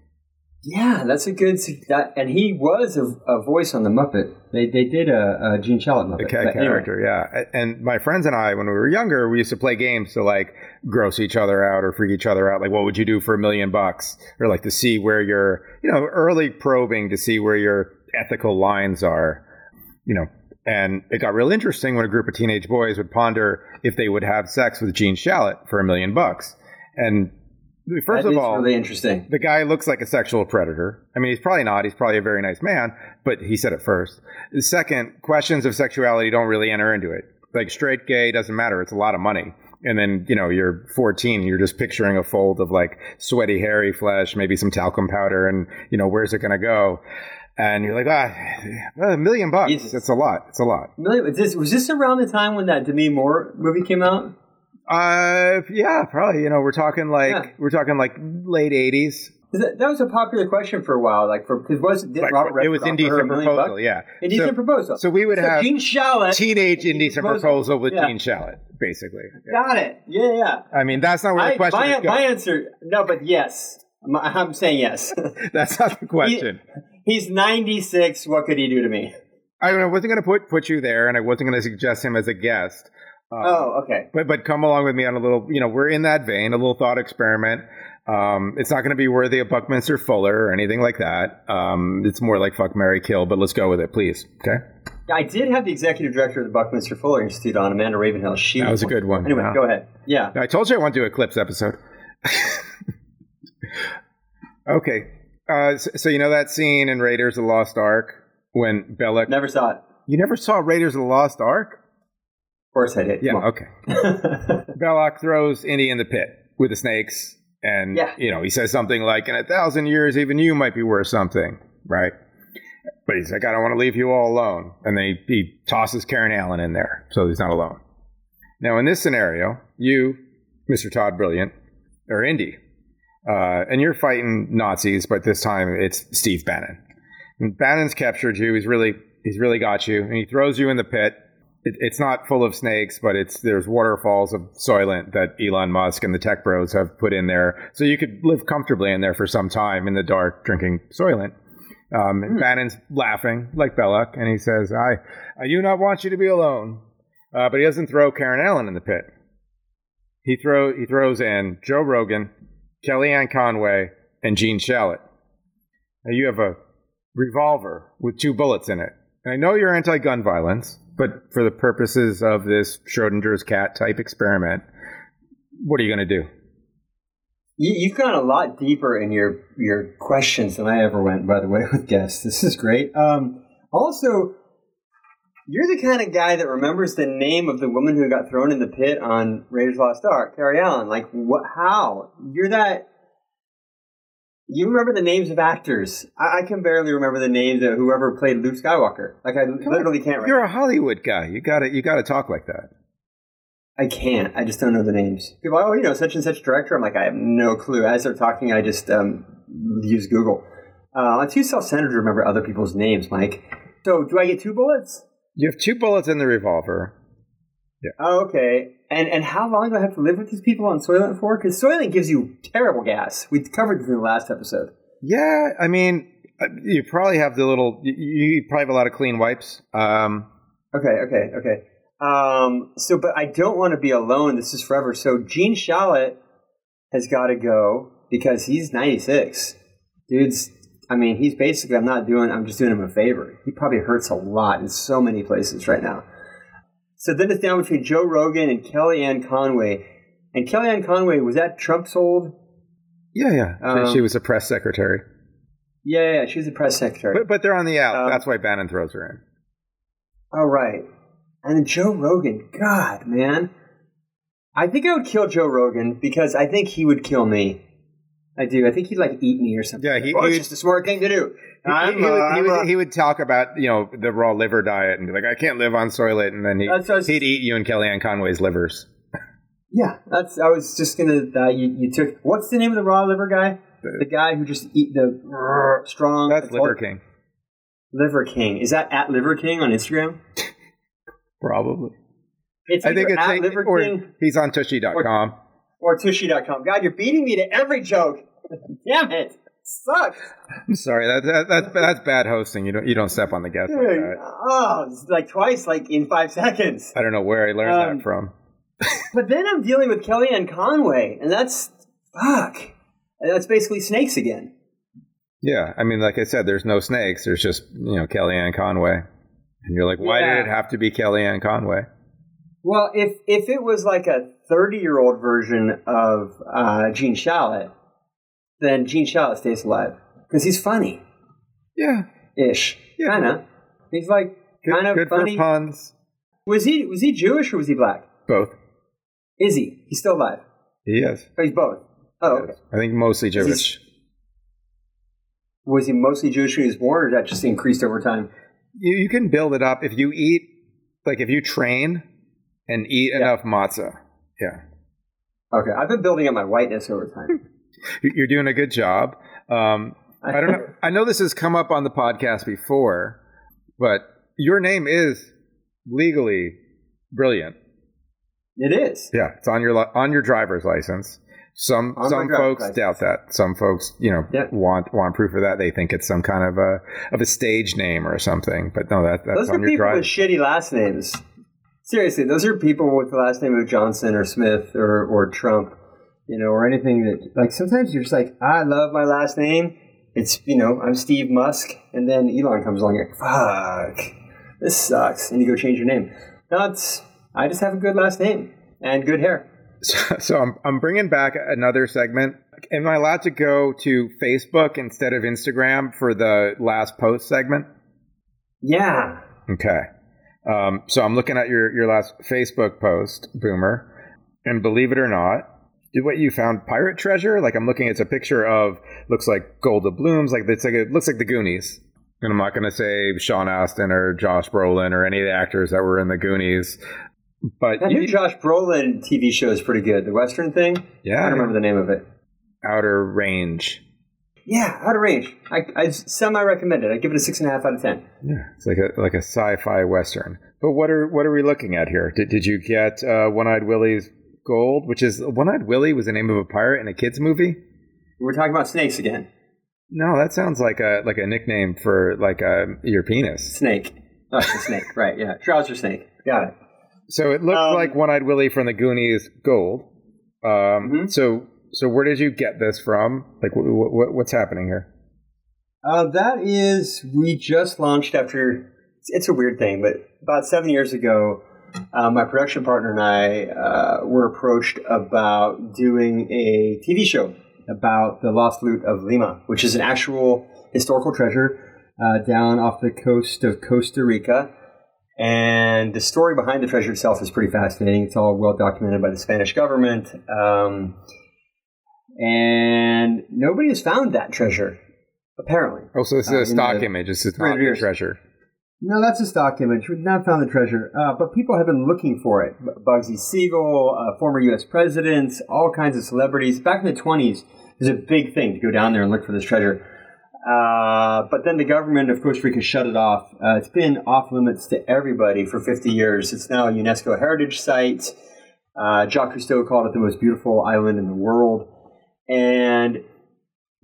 C: Yeah, that's a good. That, and he was a, a, voice on the Muppet. They they did a, a Gene Shalit Muppet.
B: A ca- character, anyway. yeah. And my friends and I, when we were younger, we used to play games to like gross each other out or freak each other out. Like, what would you do for a million bucks? Or like to see where your, you know, early probing to see where your ethical lines are. You know, and it got real interesting when a group of teenage boys would ponder if they would have sex with Gene Shalit for a million bucks. And First
C: that
B: of all,
C: really interesting.
B: The guy looks like a sexual predator. I mean, he's probably not. He's probably a very nice man, but he said it first. Second, questions of sexuality don't really enter into it. Like straight, gay doesn't matter. It's a lot of money. And then you know you're 14, you're just picturing a fold of like sweaty, hairy flesh, maybe some talcum powder, and you know where's it going to go? and you're like, ah, a million bucks. Jesus. It's a lot. It's a lot.
C: Million, was, this, was this around the time when that Demi Moore movie came out?
B: Uh, yeah, probably. You know, we're talking like yeah. we're talking like late '80s.
C: That, that, was a popular question for a while, like for because was did
B: like,
C: Robert
B: it was indecent proposal, yeah,
C: indecent so, proposal.
B: So we would
C: so
B: have
C: Gene Shalit,
B: teenage indecent proposal, proposal with yeah. Gene Shalit, basically.
C: Yeah. Got it. Yeah, yeah.
B: I mean, that's not where I, the question
C: my,
B: is.
C: My answer, no, but yes, I'm, I'm saying yes.
B: that's not the question.
C: He, he's 96. What could he do to me?
B: I, don't know. I wasn't going to put put you there, and I wasn't going to suggest him as a guest.
C: Um, oh, okay.
B: But but come along with me on a little. You know, we're in that vein, a little thought experiment. Um, it's not going to be worthy of Buckminster Fuller or anything like that. Um, it's more like fuck Mary Kill, but let's go with it, please. Okay.
C: I did have the executive director of the Buckminster Fuller Institute on, Amanda Ravenhill. She
B: that was a good one.
C: Anyway, wow. go ahead. Yeah.
B: I told you I want to do a clips episode. okay. Uh, so, so, you know that scene in Raiders of the Lost Ark when Belloq
C: never saw it.
B: You never saw Raiders of the Lost Ark?
C: Of course I did.
B: Yeah, okay. Belloq throws Indy in the pit with the snakes, and yeah. you know he says something like, "In a thousand years, even you might be worth something," right? But he's like, "I don't want to leave you all alone," and then he, he tosses Karen Allen in there, so he's not alone. Now, in this scenario, you, Mr. Todd Brilliant, are Indy, uh, and you're fighting Nazis, but this time it's Steve Bannon. And Bannon's captured you. He's really he's really got you, and he throws you in the pit it, it's not full of snakes, but it's there's waterfalls of Soylent that Elon Musk and the tech bros have put in there, so you could live comfortably in there for some time in the dark drinking Soylent. Um, mm. Bannon's laughing like Belloq, and he says, "I, I do not want you to be alone," uh, but he doesn't throw Karen Allen in the pit. He throw he throws in Joe Rogan, Kellyanne Conway, and Gene Shalit. Now you have a revolver with two bullets in it. And I know you're anti-gun violence, but for the purposes of this Schrodinger's cat type experiment, what are you going to do?
C: You, have gone a lot deeper in your your questions than I ever went. By the way, with guests, this is great. Um, also, you're the kind of guy that remembers the name of the woman who got thrown in the pit on Raiders of Lost Ark, Carrie Allen. Like, what? How? You're that You remember the names of actors. I, I can barely remember the names of whoever played Luke Skywalker. Like I literally can't.
B: You're a Hollywood guy. You gotta you gotta talk like that.
C: I can't. I just don't know the names. People, oh, you know, such and such director. I'm like, I have no clue. As they're talking, I just um, use Google. Uh, I'm too self-centered to remember other people's names, Mike. So, do I get two bullets?
B: You have two bullets in the revolver.
C: Yeah. Oh, okay. And and how long do I have to live with these people on Soylent for? Because Soylent gives you terrible gas. We covered this in the last episode.
B: Yeah, I mean, uh, you probably have the little. You, you probably have a lot of clean wipes. Um,
C: okay, okay, okay. Um, so, but I don't want to be alone. This is forever. So, Gene Shalit has got to go because he's 96. Dude's, I mean, he's basically, I'm not doing, I'm just doing him a favor. He probably hurts a lot in so many places right now. So then it's down between Joe Rogan and Kellyanne Conway. And Kellyanne Conway, was that Trump's old?
B: Yeah, yeah. Um, she was a press secretary.
C: Yeah, yeah, she was a press secretary.
B: But, but they're on the out. Um, That's why Bannon throws her in.
C: All right. right. And Joe Rogan, God, man. I think I would kill Joe Rogan because I think he would kill me. I do. I think he'd like eat me or something.
B: Yeah, he,
C: oh, it's just a smart thing to do.
B: He, he, he, would, he, would, he, would, talk about you know the raw liver diet and be like, I can't live on Soylent, and then he, he'd eat you and Kellyanne Conway's livers.
C: Yeah, that's. I was just gonna. Uh, you, you took. What's the name of the raw liver guy? The, the guy who just eat the uh, strong.
B: That's Liver King.
C: Liver King. Is that at Liver King on Instagram?
B: Probably.
C: It's I think it's at Liver King.
B: He's on Tushy.com.
C: Or, or Tushy.com. God, you're beating me to every joke. Damn it. Sucks.
B: I'm sorry. That, that, that, that's bad hosting. You don't you don't step on the guest Dude, like that.
C: Oh, like twice, like in five seconds.
B: I don't know where I learned um, that from.
C: but then I'm dealing with Kellyanne Conway, and that's fuck. And that's basically snakes again.
B: Yeah, I mean, like I said, there's no snakes. There's just you know Kellyanne Conway. And you're like, why yeah. did it have to be Kellyanne Conway?
C: Well, if if it was like a 30 year old version of uh, Gene Shalit, then Gene Shalit stays alive because he's funny.
B: Yeah,
C: ish, yeah. kind of. He's like kind of funny.
B: for puns.
C: Was he was he Jewish or was he black?
B: Both.
C: Is he? He's still alive.
B: He is.
C: Oh, he's both. Oh, okay. I
B: think mostly Jewish.
C: Was he mostly Jewish when he was born, or that just increased over time?
B: you, you can build it up if you eat like if you train and eat yeah. enough matzah. Yeah.
C: Okay, I've been building up my whiteness over time.
B: You're doing a good job. Um, I don't know. I know this has come up on the podcast before, but your name is legally brilliant.
C: It is.
B: Yeah, it's on your on your driver's license. Some On some folks license. doubt that. Some folks, you know, yep. want want proof of that. They think it's some kind of a of a stage name or something. But no, that that's
C: those
B: on
C: are people
B: drive.
C: with shitty last names. Seriously, those are people with the last name of Johnson or Smith or or Trump, you know, or anything that like. Sometimes you're just like, I love my last name. It's you know, I'm Steve Musk, and then Elon comes along. You're like, fuck, this sucks, and you go change your name. No, it's I just have a good last name and good hair.
B: So, so I'm, I'm bringing back another segment. Am I allowed to go to Facebook instead of Instagram for the last post segment?
C: Yeah.
B: Okay. Um, so I'm looking at your, your last Facebook post, Boomer, and believe it or not, what you found pirate treasure? Like I'm looking, it's a picture of looks like gold blooms, like it's like it looks like the Goonies. And I'm not going to say Sean Astin or Josh Brolin or any of the actors that were in the Goonies. But
C: Josh Brolin TV show is pretty good. The Western thing.
B: Yeah,
C: I don't remember the name of it.
B: Outer Range.
C: Yeah, Outer Range. I, I semi recommend it. I give it a six and a half out of ten.
B: Yeah, it's like a like a sci-fi western. But what are what are we looking at here? Did did you get uh, One Eyed Willie's Gold, which is One Eyed Willie was the name of a pirate in a kids movie?
C: We're talking about snakes again.
B: No, that sounds like a like a nickname for like a your penis.
C: Snake. Oh, it's a snake, right? Yeah, trouser snake. Got it.
B: So it looked um, like One Eyed Willie from the Goonies Gold. Um, mm-hmm. So so where did you get this from? Like what's happening here?
C: Uh, that is we just launched after. It's a weird thing, but about seven years ago, uh, my production partner and I uh, were approached about doing a TV show about the lost loot of Lima, which is an actual historical treasure uh, down off the coast of Costa Rica. And the story behind the treasure itself is pretty fascinating. It's all well documented by the Spanish government. Um, and nobody has found that treasure, apparently.
B: Oh, so this is
C: Uh,
B: a stock
C: the
B: image. This is
C: 300
B: not
C: years.
B: treasure.
C: No, that's a stock image. We've not found the treasure, uh, but people have been looking for it. Bugsy Siegel, uh, former U.S. presidents, all kinds of celebrities. Back in the 20s, it was a big thing to go down there and look for this treasure. Uh, but then the government of Costa Rica shut it off. Uh, it's been off limits to everybody for 50 years. It's now a UNESCO heritage site. Uh, Jacques Cousteau called it the most beautiful island in the world. And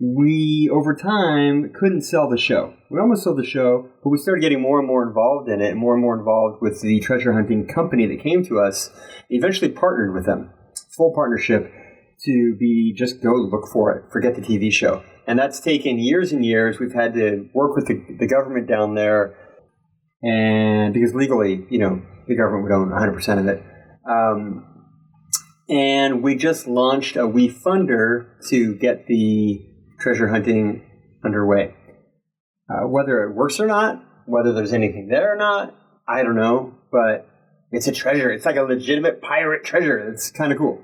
C: we, over time, couldn't sell the show. We almost sold the show, but we started getting more and more involved in it, and more and more involved with the treasure hunting company that came to us. Eventually partnered with them, full partnership, to be just go look for it, forget the TV show. And that's taken years and years. We've had to work with the, the government down there, and because legally, you know, the government would own 100% of it. Um, and we just launched a Wefunder to get the treasure hunting underway. Uh, whether it works or not, whether there's anything there or not, I don't know, but it's a treasure. It's like a legitimate pirate treasure. It's kind of cool.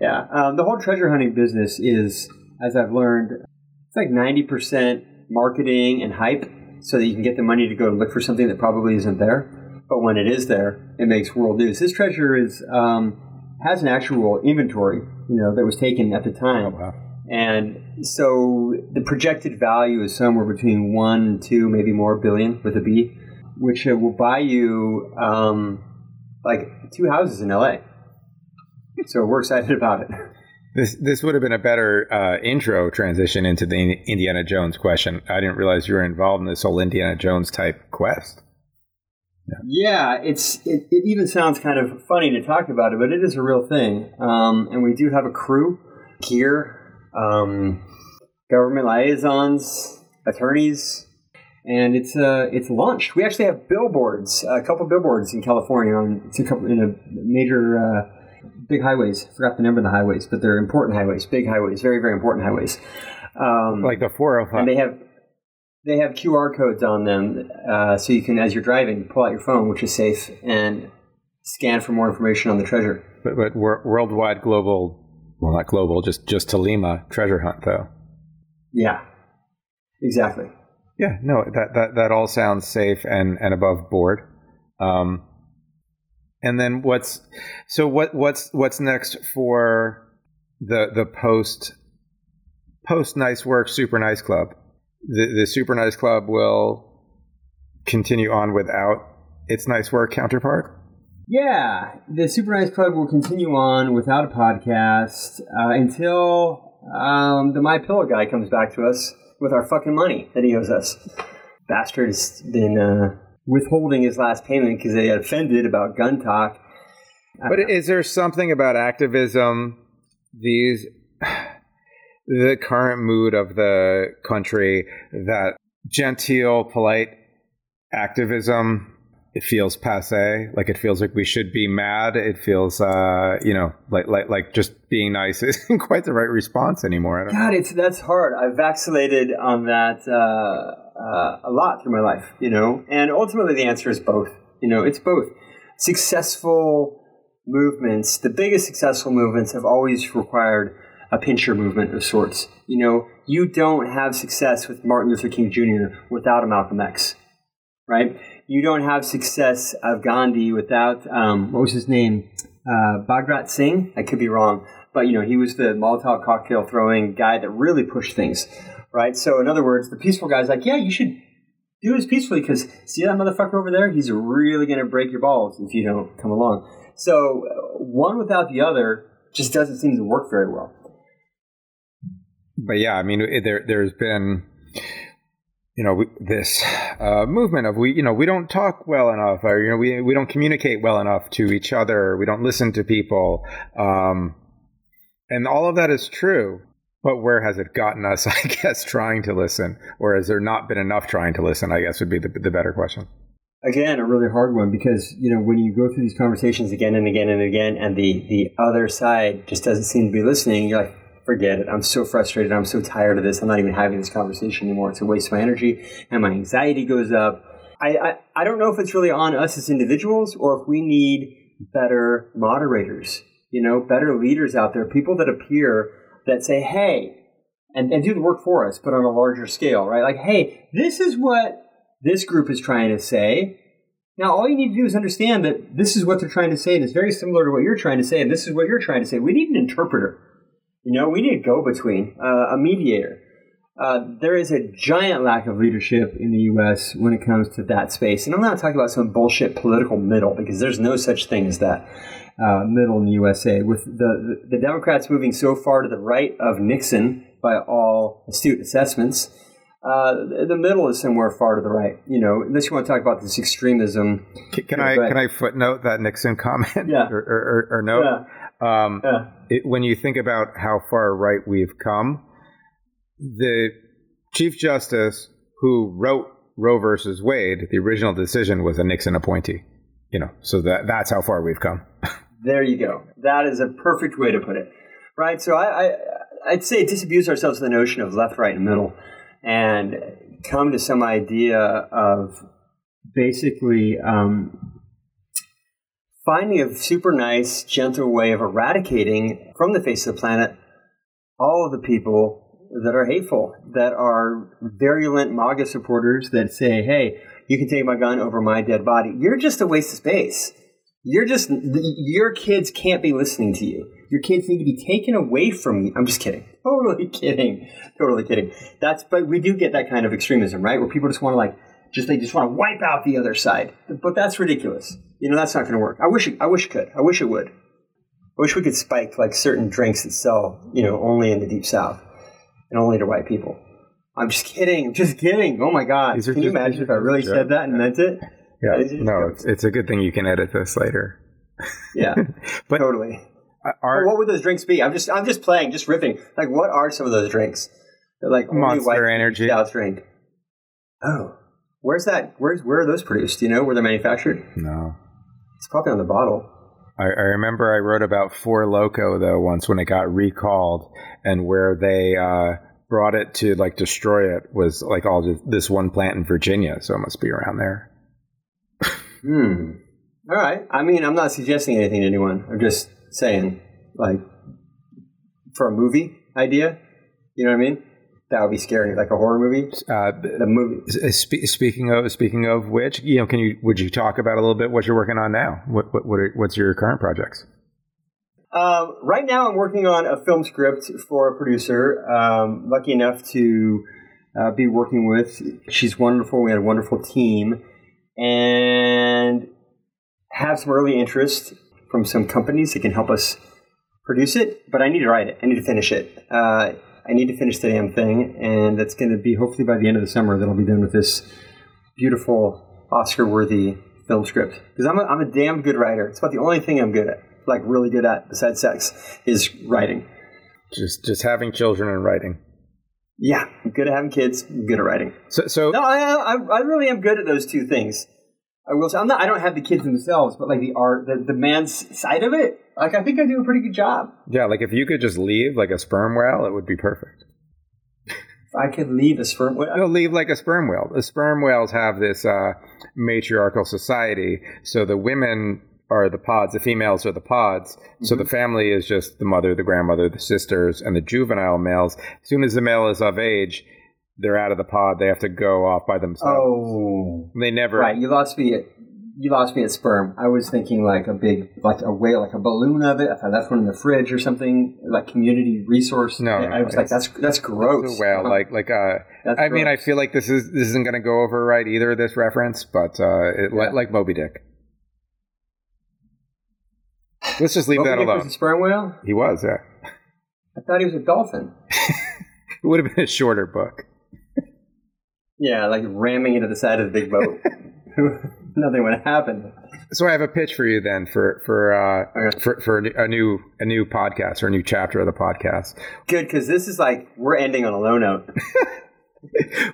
C: Yeah, um, the whole treasure hunting business is, as I've learned, it's like 90% marketing and hype so that you can get the money to go look for something that probably isn't there. But when it is there, it makes world news. This treasure is um, has an actual inventory, you know, that was taken at the time.
B: wow.
C: And so the projected value is somewhere between one and two, maybe more billion with a B, which will buy you um, like two houses in LA. So we're excited about it.
B: This this would have been a better uh, intro transition into the Indiana Jones question. I didn't realize you were involved in this whole Indiana Jones type quest.
C: Yeah, it's it, it even sounds kind of funny to talk about it, but it is a real thing. Um, and we do have a crew here, um, government liaisons, attorneys, and it's uh, it's launched. We actually have billboards, a couple billboards in California on couple in a major uh, big highways. Forgot the number of the highways, but they're important highways, big highways, very very important highways. Um,
B: Like the 405.
C: and they have they have QR codes on them, uh, so you can, as you're driving, pull out your phone, which is safe, and scan for more information on the treasure.
B: but, but worldwide, global, well, not global, just just to Lima treasure hunt though.
C: Yeah, exactly.
B: Yeah, no, that that that all sounds safe and and above board. Um, and then what's so what what's what's next for the the post post nice work super nice club? The the super nice club will continue on without its nice work counterpart.
C: Yeah, the Super Nice Club will continue on without a podcast uh, until um, the My Pillow guy comes back to us with our fucking money that he owes us. Bastard has been uh, withholding his last payment because they got offended about gun talk.
B: But is there something about activism, these, the current mood of the country, that genteel, polite activism, it feels passe. Like it feels like we should be mad. It feels, uh, you know, like like like just being nice isn't quite the right response anymore. I don't know.
C: God, it's that's hard. I've vacillated on that uh, uh, a lot through my life, you know, and ultimately the answer is both. You know, it's both. Successful movements, the biggest successful movements, have always required a pincher movement of sorts. You know, you don't have success with Martin Luther King Jr. without a Malcolm X, right? You don't have success of Gandhi without um, what was his name, uh, Bhagat Singh. I could be wrong, but you know he was the Molotov cocktail throwing guy that really pushed things, right? So in other words, the peaceful guy's like, yeah, you should do this peacefully because see that motherfucker over there? He's really gonna break your balls if you don't come along. So uh, one without the other just doesn't seem to work very well.
B: but yeah, I mean, there there's been, you know, we, this uh, movement of we, you know, we don't talk well enough, or you know, we we don't communicate well enough to each other. We don't listen to people, um, and all of that is true. But where has it gotten us? I guess trying to listen, or has there not been enough trying to listen? I guess would be the, the better question.
C: Again, a really hard one because you know when you go through these conversations again and again and again, and the the other side just doesn't seem to be listening. You're like, forget it. I'm so frustrated. I'm so tired of this. I'm not even having this conversation anymore. It's a waste of my energy, and my anxiety goes up. I, I, I don't know if it's really on us as individuals or if we need better moderators, you know, better leaders out there, people that appear that say, hey, and, and do the work for us, but on a larger scale, right? Like, hey, this is what this group is trying to say. Now, all you need to do is understand that this is what they're trying to say, and it's very similar to what you're trying to say, and this is what you're trying to say. We need an interpreter. You know, we need a go between, uh, a mediator. Uh, there is a giant lack of leadership in the U.S. when it comes to that space. And I'm not talking about some bullshit political middle because there's no such thing as that uh, middle in the USA. With the, the, the Democrats moving so far to the right of Nixon by all astute assessments, uh, the middle is somewhere far to the right. You know, unless you want to talk about this extremism.
B: Can, can I can I footnote that Nixon comment?
C: Yeah.
B: or, or, or, or note?
C: Yeah.
B: Um,
C: Yeah.
B: it, when you think about how far right we've come, the Chief Justice who wrote Roe versus Wade, the original decision was a Nixon appointee. You know, so that that's how far we've come.
C: There you go. That is a perfect way to put it. Right? So I, I I'd say disabuse ourselves of the notion of left, right, and middle and come to some idea of basically um, finding a super nice, gentle way of eradicating from the face of the planet all of the people that are hateful, that are virulent MAGA supporters that say, hey, you can take my gun over my dead body. You're just a waste of space. You're just, your kids can't be listening to you. Your kids need to be taken away from you. I'm just kidding. Totally kidding. Totally kidding. That's, but we do get that kind of extremism, right? Where people just want to like, just, they just want to wipe out the other side. But that's ridiculous. You know, that's not going to work. I wish it, I wish it could. I wish it would. I wish we could spike like certain drinks that sell, you know, only in the deep south and only to white people. I'm just kidding. I'm just kidding. Oh my god!
B: Are
C: Can you imagine if I really
B: just
C: said that and meant it?
B: Yeah, no, it's, it's a good thing you can edit this later.
C: Yeah,
B: But
C: totally.
B: our
C: what would those drinks be? I'm just, I'm just playing, just riffing. Like, what are some of those drinks? They're like
B: Monster Energy.
C: South drink. Oh, where's that? Where's where are those produced? Do you know where they're manufactured?
B: no.
C: It's probably on the bottle.
B: I, I remember I wrote about Four Loco though once when it got recalled, and where they uh, brought it to like destroy it was like all just this one plant in Virginia, so it must be around there.
C: Hmm. All right. I mean, I'm not suggesting anything to anyone. I'm just saying, like, for a movie idea, you know what I mean? That would be scary, like a horror movie.
B: Uh,
C: The movie.
B: spe- speaking of speaking of which, you know, can you would you talk about a little bit what you're working on now? What what, what are, what's your current projects?
C: Um, right now, I'm working on a film script for a producer. Um, lucky enough to uh, be working with. She's wonderful. We had a wonderful team, and have some early interest from some companies that can help us produce it. But I need to write it. I need to finish it. Uh, I need to finish the damn thing, and that's going to be hopefully by the end of the summer that I'll be done with this beautiful Oscar-worthy film script. Because I'm a, I'm a damn good writer. It's about the only thing I'm good at, like really good at besides sex, is writing.
B: Just just having children and writing.
C: Yeah, I'm good at having kids. I'm good at writing.
B: So so
C: No, I, I, I really am good at those two things. I will say I'm not. I don't have the kids themselves, but like the art, the, the man's side of it. Like I think I do a pretty good job.
B: yeah, like if you could just leave like a sperm whale, it would be perfect.
C: If I could leave a sperm. whale,
B: They'll leave like a sperm whale. The sperm whales have this uh, matriarchal society, so the women are the pods, the females are the pods. So the family is just the mother, the grandmother, the sisters, and the juvenile males. As soon as the male is of age, they're out of the pod. They have to go off by themselves.
C: oh,
B: They never.
C: right. You lost me at you lost me at sperm. I was thinking like a big, like a whale, like a balloon of it. If I left one in the fridge or something, like community resource.
B: No,
C: I,
B: no,
C: I was like, that's that's gross.
B: It's a whale, like like uh.
C: That's
B: I mean, I feel like this is this isn't going to go over right either. This reference, but uh, it,
C: Yeah.
B: like, like Moby Dick. Let's just leave
C: Moby
B: that
C: Dick
B: alone.
C: Was a sperm whale?
B: He was, yeah.
C: I thought he was a dolphin.
B: It would have been a shorter book.
C: Yeah, like ramming into the side of the big boat. Nothing would happen.
B: So I have a pitch for you then for for uh,
C: Okay.
B: for for a new a new podcast or a new chapter of the podcast.
C: Good, because this is like we're ending on a low note.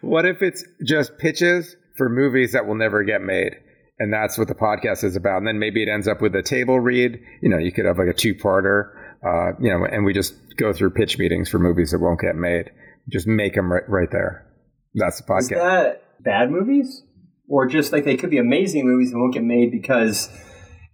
B: What if it's just pitches for movies that will never get made? And that's what the podcast is about. And then maybe it ends up with a table read. You know, you could have like a two parter, uh, you know, and we just go through pitch meetings for movies that won't get made. Just make them right, right there. That's the
C: Is
B: podcast.
C: that bad movies, or just like they could be amazing movies and won't get made because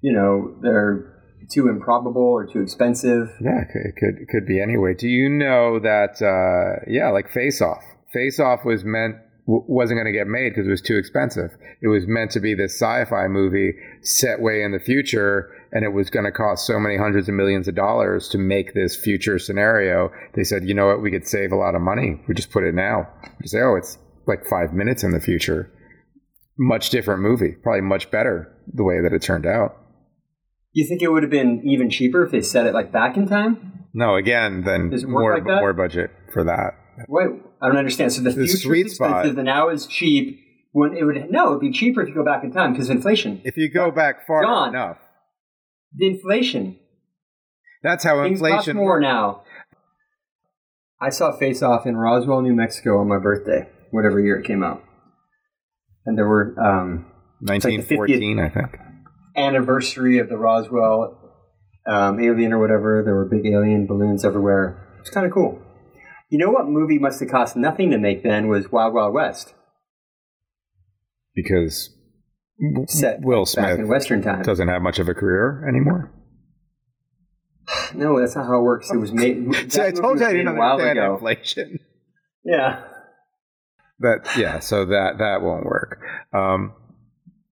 C: you know they're too improbable or too expensive.
B: Yeah, it could, it could it could be anyway. Do you know that? Uh, yeah, like Face Off. Face Off was meant w- wasn't going to get made because it was too expensive. It was meant to be this sci-fi movie set way in the future, and it was going to cost so many hundreds of millions of dollars to make this future scenario. They said, you know what, we could save a lot of money. We just put it now. We say, oh, it's like five minutes in the future. Much different movie, probably much better the way that it turned out.
C: You think it would have been even cheaper if they set it like back in time?
B: No, again, then more
C: like
B: more budget for that.
C: Wait, I don't understand. So the,
B: The
C: future
B: sweet
C: is expensive,
B: spot.
C: the now is cheap. When it would no, it'd be cheaper if you go back in time because inflation.
B: If you go back far
C: Gone.
B: enough,
C: The inflation.
B: that's how
C: Things cost
B: inflation.
C: more now. I saw Face Off in Roswell, New Mexico on my birthday, whatever year it came out. And there were um, like
B: I think.
C: anniversary of the Roswell um, alien or whatever. There were big alien balloons everywhere. It's kind of cool. You know what movie must have cost nothing to make then was Wild Wild West,
B: because
C: set
B: Will Smith
C: in Western time.
B: doesn't have much of a career anymore.
C: No, that's not how it works. It was made.
B: See, I told you I didn't understand inflation.
C: Yeah.
B: But yeah, so that that won't work. Um,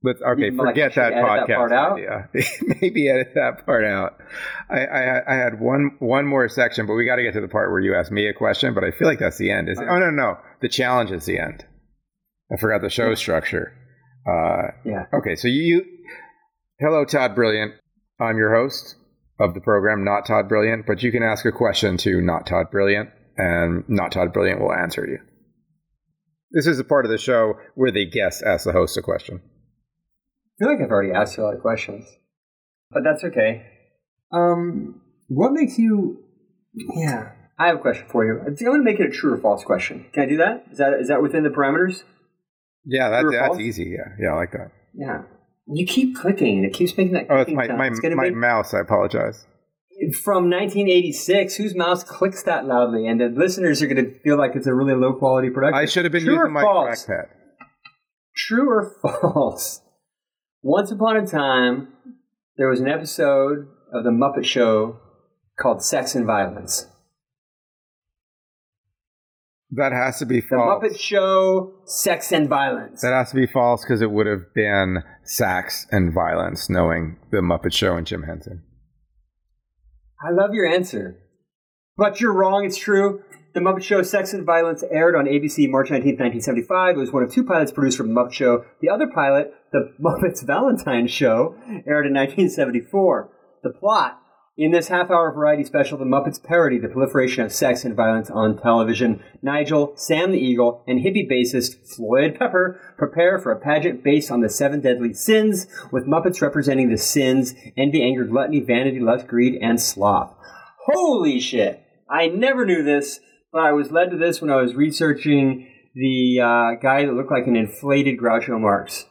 B: let's okay,
C: like,
B: forget that
C: edit that
B: podcast
C: part out?
B: idea. Maybe edit that part out. I, I I had one one more section, but we got to get to the part where you ask me a question. But I feel like that's the end. Is it? Oh no no, the challenge is the end. I forgot the show structure. Uh,
C: Yeah.
B: Okay, so you, hello, Todd Brilliant. I'm your host of the program, not Todd Brilliant, but you can ask a question to not Todd Brilliant, and not Todd Brilliant will answer you. This is a part of the show where the guest asks the host a question.
C: I feel like I've already asked you a lot of questions, but that's okay. Um, what makes you? Yeah, I have a question for you. I'm going to make it a true or false question. Can I do that? Is that is that within the parameters?
B: Yeah, that, that's
C: false?
B: easy. Yeah, yeah, I like that.
C: Yeah. You keep clicking, and it keeps making that.
B: Oh, it's my
C: sound.
B: my,
C: It's
B: my mouse. I apologize.
C: from 1986. Whose mouse clicks that loudly? And the listeners are going to feel like it's a really low quality production.
B: I should have been
C: True
B: using my
C: false?
B: trackpad.
C: True or false? Once upon a time, there was an episode of The Muppet Show called Sex and Violence.
B: That has to be false. The.
C: Muppet Show, Sex and Violence.
B: That has to be false because it would have been sex and violence, knowing the Muppet Show and Jim Henson.
C: I love your answer. But you're wrong, it's true. The Muppet Show Sex and Violence aired on ABC March 19, 1975. It was one of two pilots produced for The Muppet Show. The other pilot, The Muppets Valentine Show, aired in 1974. The plot in this half hour variety special, The Muppets parody the proliferation of sex and violence on television. Nigel, Sam the Eagle, and hippie bassist Floyd Pepper prepare for a pageant based on the seven deadly sins, with Muppets representing the sins envy, anger, gluttony, vanity, lust, greed, and sloth. Holy shit! I never knew this, but I was led to this when I was researching the uh, guy that looked like an inflated Groucho Marx.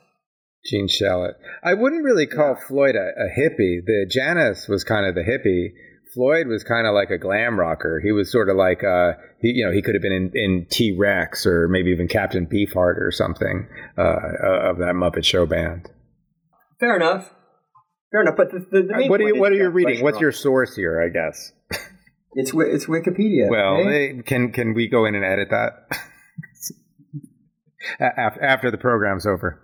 B: Gene Shalit. I wouldn't really call Floyd a, a hippie. The Janice was kind of the hippie. Floyd was kind of like a glam rocker. He was sort of like, uh, he, you know, he could have been in, in T Rex or maybe even Captain Beefheart or something uh, of that Muppet Show band.
C: Fair enough. Fair enough. But the, the, the main
B: What are you what are you reading? What's your source here? I guess.
C: It's it's Wikipedia.
B: Well, can can we go in and edit that after after the program's over?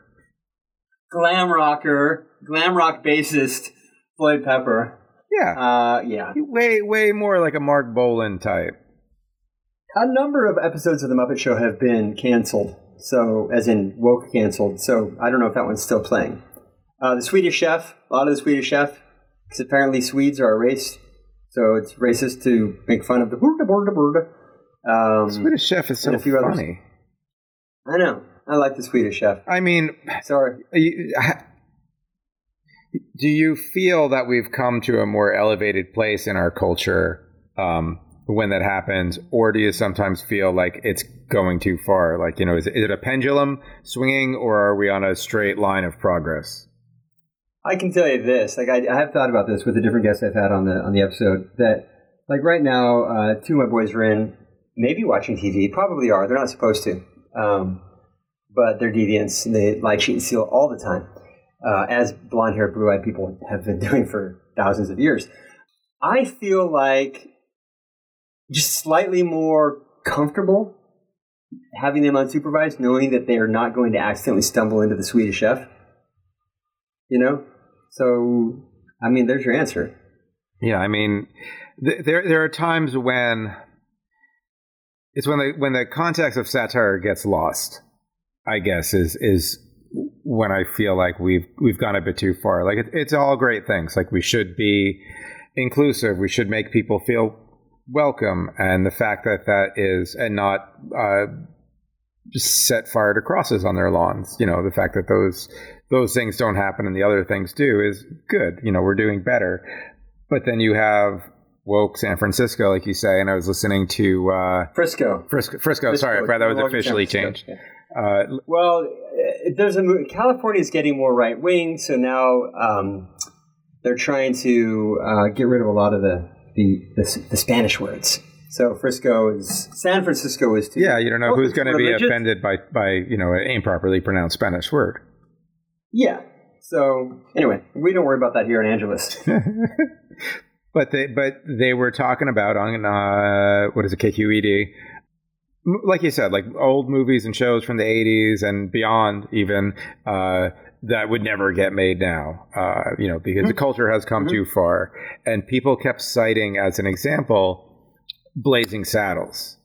C: Glam rocker, glam rock bassist Floyd Pepper.
B: Yeah,
C: Uh, yeah.
B: way way more like a Marc Bolan type.
C: A number of episodes of the Muppet Show have been canceled. So, as in woke canceled. So, I don't know if that one's still playing. Uh, the Swedish Chef, a lot of the Swedish Chef, because apparently Swedes are a race. So it's racist to make fun of the burda burda burda. Um,
B: Swedish Chef is so
C: few others.
B: funny.
C: I know. I like the Swedish Chef.
B: I mean,
C: Sorry.
B: you- do you feel that we've come to a more elevated place in our culture um, when that happens, or do you sometimes feel like it's going too far? Like, you know, is it, is it a pendulum swinging, or are we on a straight line of progress?
C: I can tell you this. Like I, I have thought about this with the different guests I've had on the on the episode. That like right now, uh, two of my boys are in maybe watching TV. Probably are. They're not supposed to, um, but they're deviants and they lie, cheat, and steal all the time. uh, as blonde haired, blue eyed people have been doing for thousands of years. I feel like just slightly more comfortable having them unsupervised, knowing that they are not going to accidentally stumble into the Swedish chef. You know? So, I mean, there's your answer.
B: Yeah, I mean, th- there there are times when it's when the when the context of satire gets lost. I guess is is when I feel like we've we've gone a bit too far. Like it, it's all great things. Like we should be inclusive. We should make people feel welcome, and the fact that that is and not uh, just set fire to crosses on their lawns. You know, the fact that those those things don't happen and the other things do is good. You know, we're doing better. But then you have woke San Francisco, like you say, and I was listening to uh,
C: Frisco.
B: Frisco. Frisco. Sorry, I that was officially changed. Yeah.
C: Uh, well, there's a California is getting more right wing, so now um, they're trying to uh, get rid of a lot of the the, the, the Spanish words. So Frisco is San Francisco is too.
B: Yeah, you don't know who's going to be offended by by you know an improperly pronounced Spanish word.
C: Yeah. So anyway, we don't worry about that here in Angeles.
B: but they but they were talking about on uh, what is it KQED like you said, like old movies and shows from the 80s and beyond, even uh, that would never get made now, uh, you know, because mm-hmm. the culture has come mm-hmm. too far. And people kept citing as an example Blazing Saddles.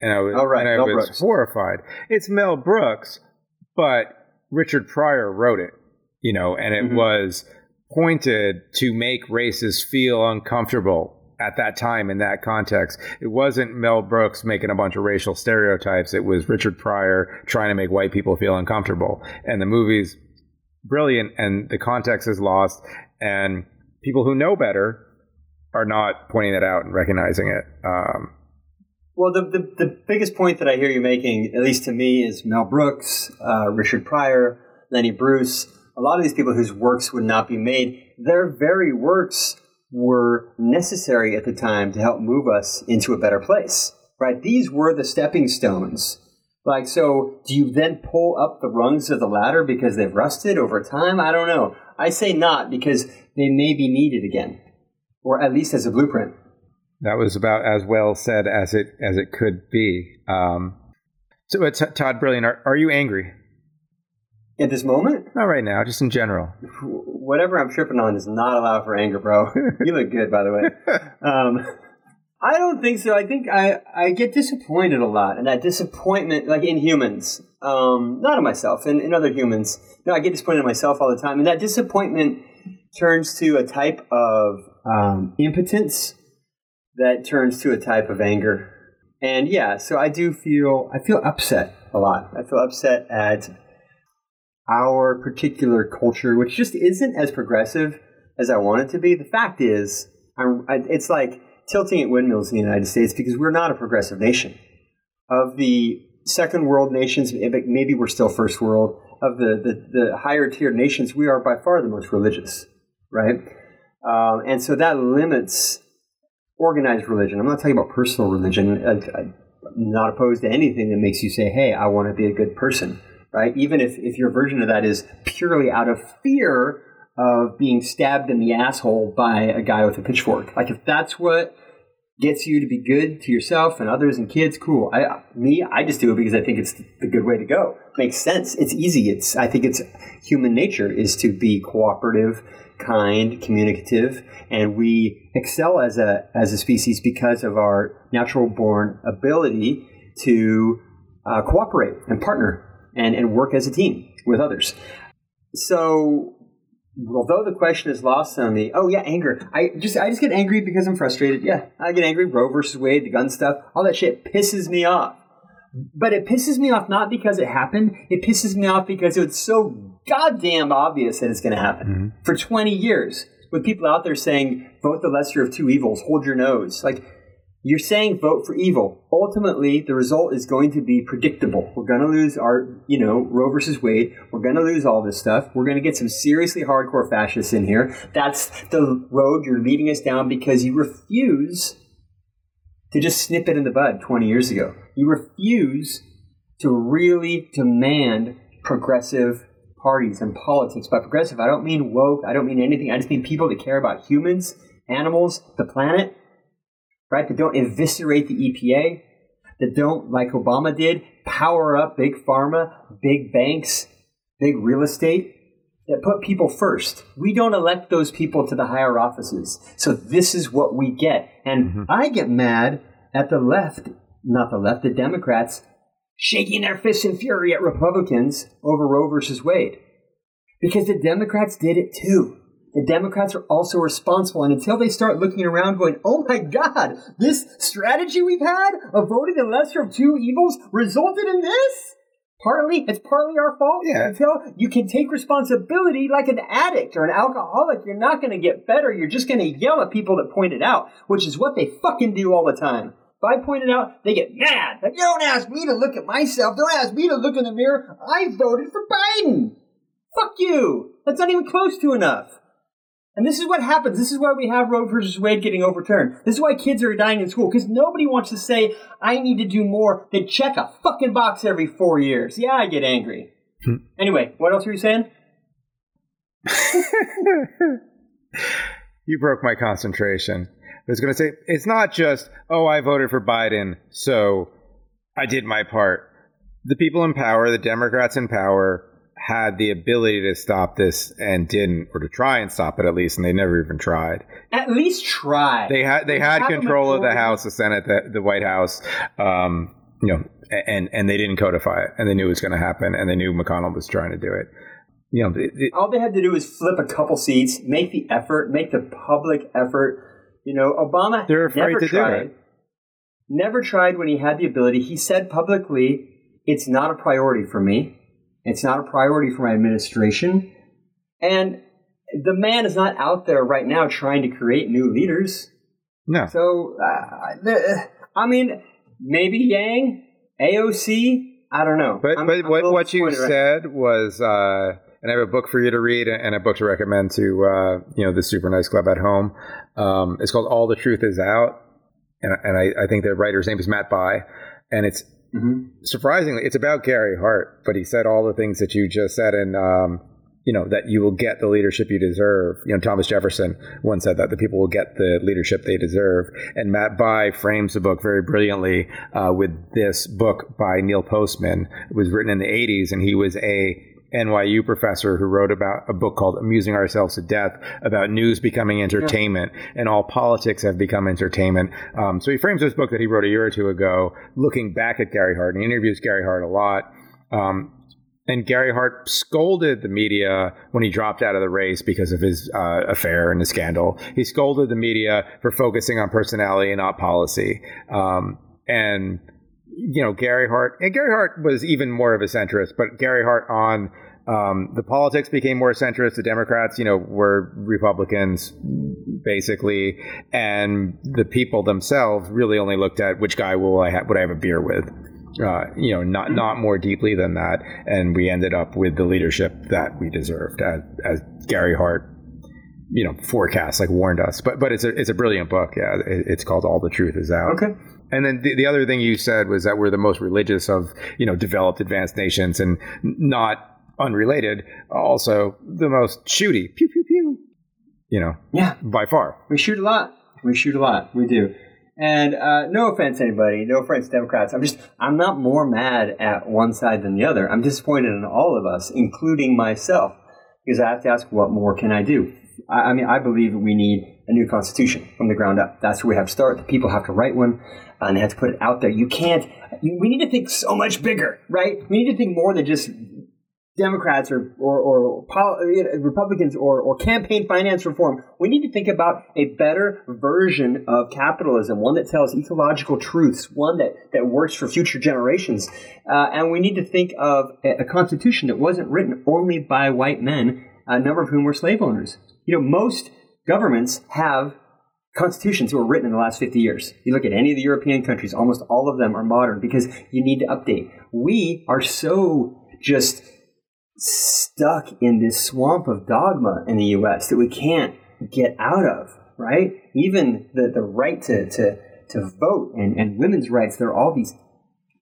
B: And I was, oh, right. and I was Brooks. horrified. It's Mel Brooks, but Richard Pryor wrote it, you know, and it mm-hmm. was pointed to make races feel uncomfortable at that time in that context. It wasn't Mel Brooks making a bunch of racial stereotypes. It was Richard Pryor trying to make white people feel uncomfortable. And the movie's brilliant and the context is lost and people who know better are not pointing that out and recognizing it. Um,
C: well, the, the, the, biggest point that I hear you making, at least to me, is Mel Brooks, uh, Richard Pryor, Lenny Bruce, a lot of these people whose works would not be made, their very works were necessary at the time to help move us into a better place, right? These were the stepping stones. Like, so do you then pull up the rungs of the ladder because they've rusted over time? I don't know. I say not because they may be needed again, or at least as a blueprint.
B: That was about as well said as it as it could be. Um, so, uh, Todd Brilliant, are, are you angry?
C: At this moment?
B: Not right now, just in general.
C: Whatever I'm tripping on is not allowed for anger, bro. you look good, by the way. Um, I don't think so. I think I, I get disappointed a lot, and that disappointment, like in humans, um, not in myself, in, in other humans. No, I get disappointed in myself all the time, and that disappointment turns to a type of um, impotence that turns to a type of anger. And yeah, so I do feel I feel upset a lot. I feel upset at our particular culture, which just isn't as progressive as I want it to be. The fact is, I'm, it's like tilting at windmills in the United States because we're not a progressive nation. Of the second world nations, maybe we're still first world. Of the, the, the higher tiered nations, we are by far the most religious, right? Um, and so that limits organized religion. I'm not talking about personal religion. I, I'm not opposed to anything that makes you say, hey, I want to be a good person right? Even if, if your version of that is purely out of fear of being stabbed in the asshole by a guy with a pitchfork. Like if that's what gets you to be good to yourself and others and kids, cool. I, me, I just do it because I think it's the good way to go. Makes sense. It's easy. It's I think it's human nature is to be cooperative, kind, communicative, and we excel as a as a species because of our natural born ability to uh, cooperate and partner and, and work as a team with others. So although the question is lost on me, oh yeah, anger. I just I just get angry because I'm frustrated. Yeah, I get angry. Roe versus Wade, the gun stuff, all that shit pisses me off. But it pisses me off not because it happened. It pisses me off because it's so goddamn obvious that it's going to happen mm-hmm. for 20 years. With people out there saying, vote the lesser of two evils, hold your nose. Like, you're saying vote for evil. Ultimately, the result is going to be predictable. We're going to lose our, you know, Roe versus Wade. We're going to lose all this stuff. We're going to get some seriously hardcore fascists in here. That's the road you're leading us down because you refuse to just snip it in the bud 20 years ago. You refuse to really demand progressive parties and politics. By progressive, I don't mean woke. I don't mean anything. I just mean people that care about humans, animals, the planet, right? That don't eviscerate the EPA, that don't, like Obama did, power up big pharma, big banks, big real estate, that put people first. We don't elect those people to the higher offices. So this is what we get. And mm-hmm. I get mad at the left, not the left, the Democrats, shaking their fists in fury at Republicans over Roe versus Wade. Because the Democrats did it too. The Democrats are also responsible. And until they start looking around going, oh my God, this strategy we've had of voting the lesser of two evils resulted in this? Partly, it's partly our fault.
B: Yeah.
C: Until you can take responsibility like an addict or an alcoholic, you're not going to get better. You're just going to yell at people that point it out, which is what they fucking do all the time. If I point it out, they get mad. Like, you don't ask me to look at myself. Don't ask me to look in the mirror. I voted for Biden. Fuck you. That's not even close to enough. And this is what happens. This is why we have Roe versus Wade getting overturned. This is why kids are dying in school because nobody wants to say, I need to do more than check a fucking box every four years. Yeah, I get angry. Hmm. anyway, what else were you saying?
B: you broke my concentration. I was going to say, it's not just, oh, I voted for Biden, so I did my part. The people in power, the Democrats in power, had the ability to stop this and didn't, or to try and stop it at least, and they never even tried.
C: At least try.
B: They had they, had control of the House, the Senate, the, the White House. Um, you know, and and they didn't codify it, and they knew it was going to happen, and they knew McConnell was trying to do it. You know, it, it,
C: all they had to do was flip a couple seats, make the effort, make the public effort. You know, Obama
B: they're afraid
C: never
B: to
C: tried,
B: do it.
C: Never tried when he had the ability. He said publicly, "It's not a priority for me." It's not a priority for my administration. And the man is not out there right now trying to create new leaders.
B: No.
C: So, uh, the, I mean, maybe Yang, AOC, I don't know.
B: But,
C: I'm,
B: but
C: I'm
B: what, what you said was, uh, and I have a book for you to read and a book to recommend to, uh, you know, the Super Nice Club at home. Um, it's called All the Truth Is Out. And, and I, I think the writer's name is Matt Bai. And it's Mm-hmm. Surprisingly, it's about Gary Hart, but he said all the things that you just said, and um, you know that you will get the leadership you deserve. You know, Thomas Jefferson once said that the people will get the leadership they deserve, and Matt Bai frames the book very brilliantly uh, with this book by Neil Postman. It was written in the '80s, and he was a NYU professor who wrote about a book called Amusing Ourselves to Death about news becoming entertainment yeah. and all politics have become entertainment. Um, so he frames this book that he wrote a year or two ago, looking back at Gary Hart, and he interviews Gary Hart a lot. Um, and Gary Hart scolded the media when he dropped out of the race because of his uh, affair and the scandal. He scolded the media for focusing on personality and not policy. Um, and you know, Gary Hart, and Gary Hart was even more of a centrist, but Gary Hart on um, the politics became more centrist. The Democrats, you know, were Republicans basically, and the people themselves really only looked at which guy will I have, would I have a beer with. Uh, you know, not not more deeply than that, and we ended up with the leadership that we deserved, as, as Gary Hart, you know, forecast like warned us. But but it's a it's a brilliant book. Yeah, it, it's called All the Truth Is Out.
C: Okay.
B: And then the, the other thing you said was that we're the most religious of, you know, developed advanced nations and not unrelated, also the most shooty. Pew, pew, pew. You know,
C: yeah,
B: by far.
C: We shoot a lot. We shoot a lot. We do. And uh, no offense, anybody. No offense, Democrats. I'm just, I'm not more mad at one side than the other. I'm disappointed in all of us, including myself, because I have to ask, what more can I do? I, I mean, I believe we need a new constitution from the ground up. That's where we have to start. The people have to write one and they have to put it out there. You can't. We need to think so much bigger, right? We need to think more than just Democrats or or, or Republicans or, or campaign finance reform. We need to think about a better version of capitalism, one that tells ecological truths, one that, that works for future generations. Uh, and we need to think of a, a, constitution that wasn't written only by white men, a number of whom were slave owners. You know, most governments have constitutions were written in the last 50 years. You look at any of the European countries, almost all of them are modern because you need to update. We are so just stuck in this swamp of dogma in the US that we can't get out of, right? Even the, the right to, to, to vote and, and women's rights, there are all these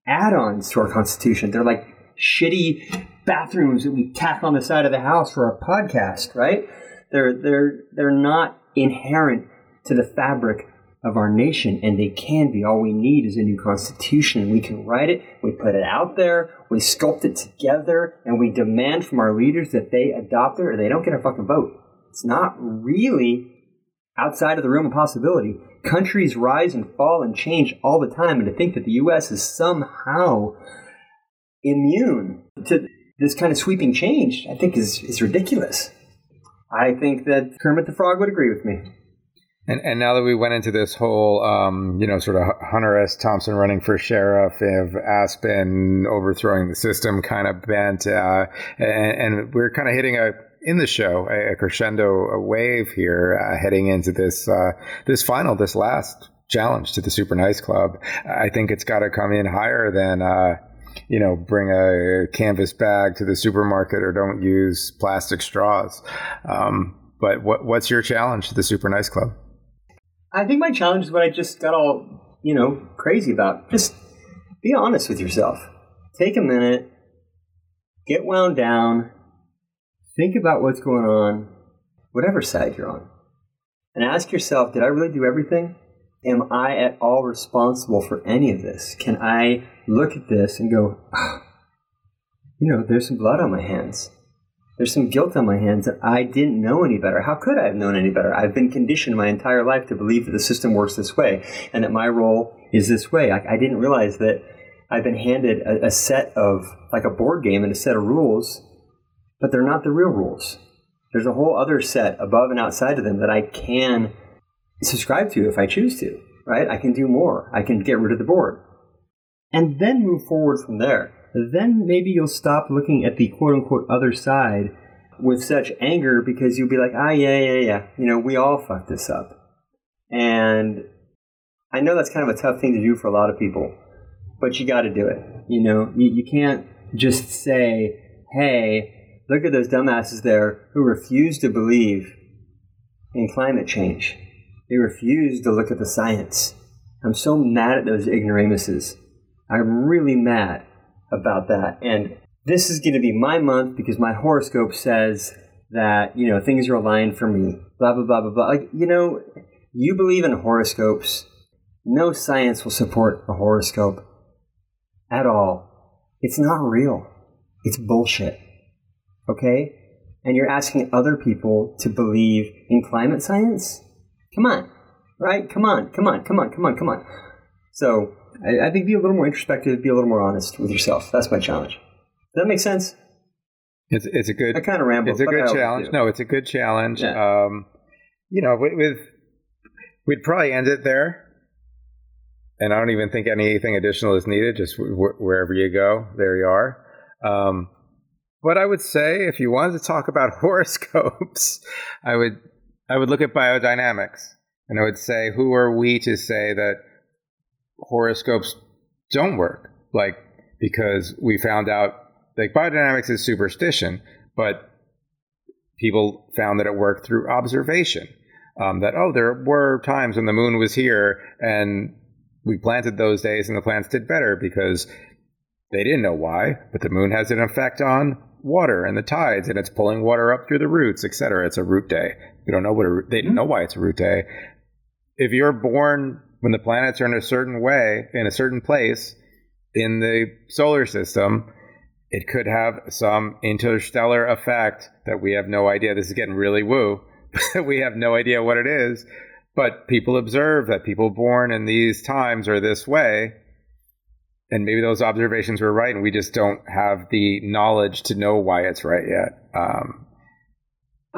C: add ons to our Constitution. They're like shitty bathrooms that we tack on the side of the house for our podcast, right? They're they're they're not inherent to the fabric of our nation, and they can be. All we need is a new constitution. We can write it, we put it out there, we sculpt it together, and we demand from our leaders that they adopt it or they don't get a fucking vote. It's not really outside of the realm of possibility. Countries rise and fall and change all the time, and to think that the U.S. is somehow immune to this kind of sweeping change, I think is, is ridiculous. I think that Kermit the Frog would agree with me.
B: And, and now that we went into this whole, um, you know, sort of Hunter S. Thompson running for sheriff, of Aspen overthrowing the system kind of bent, uh, and, and, we're kind of hitting a in the show a, crescendo a wave here, uh, heading into this uh, this final, this last challenge to the Super Nice Club. I think it's got to come in higher than uh, you know, bring a canvas bag to the supermarket or don't use plastic straws. Um, but what, what's your challenge to the Super Nice Club?
C: I think my challenge is what I just got all, you know, crazy about. Just be honest with yourself. Take a minute, get wound down, think about what's going on, whatever side you're on, and ask yourself, did I really do everything? Am I at all responsible for any of this? Can I look at this and go, oh, you know, there's some blood on my hands. There's some guilt on my hands that I didn't know any better. How could I have known any better? I've been conditioned my entire life to believe that the system works this way and that my role is this way. I, I didn't realize that I've been handed a, a set of, like a board game and a set of rules, but they're not the real rules. There's a whole other set above and outside of them that I can subscribe to if I choose to, right? I can do more. I can get rid of the board and then move forward from there. Then maybe you'll stop looking at the quote unquote other side with such anger because you'll be like, ah, yeah, yeah, yeah, you know, we all fucked this up. And I know that's kind of a tough thing to do for a lot of people, but you got to do it. You know, you, you can't just say, hey, look at those dumbasses there who refuse to believe in climate change. They refuse to look at the science. I'm so mad at those ignoramuses. I'm really mad about that. And this is going to be my month because my horoscope says that, you know, things are aligned for me. Blah, blah, blah, blah, blah. Like, you know, you believe in horoscopes. No science will support a horoscope at all. It's not real. It's bullshit. Okay? And you're asking other people to believe in climate science? Come on. Right? Come on. Come on. Come on. Come on. Come on. So, I, I think be a little more introspective, be a little more honest with yourself. That's my challenge. Does that make sense?
B: It's it's a good.
C: I kind of ramble.
B: It's a good challenge. No, it's a good challenge. Yeah. Um, you know, with, with we'd probably end it there. And I don't even think anything additional is needed. Just w- wherever you go, there you are. Um, but I would say, if you wanted to talk about horoscopes, I would I would look at biodynamics, and I would say, who are we to say that horoscopes don't work. Like, because we found out, like, biodynamics is superstition, but people found that it worked through observation. Um, that, oh, there were times when the moon was here and we planted those days and the plants did better because they didn't know why, but the moon has an effect on water and the tides and it's pulling water up through the roots, etc. It's a root day. We don't know what a, they didn't know why it's a root day. If you're born when the planets are in a certain way, in a certain place in the solar system, it could have some interstellar effect that we have no idea. This is getting really woo. we have no idea what it is. But people observe that people born in these times are this way. And maybe those observations were right, and we just don't have the knowledge to know why it's right yet. Um,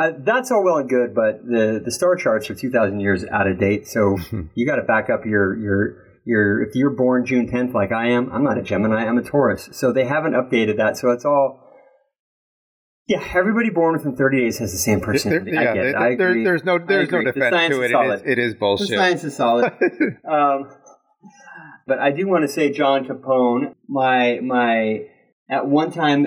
C: uh, that's all well and good, but the, the star charts are 2,000 years out of date. So you got to back up your, your, your, if you're born June 10th like I am, I'm not a Gemini, I'm a Taurus. So they haven't updated that. So it's all, yeah, everybody born within 30 days has the same personality. There, yeah, I get it. I
B: there, there's no, there's no defense to it. It is, it is bullshit.
C: The science is solid. um, but I do want to say, John Capone, my, my, at one time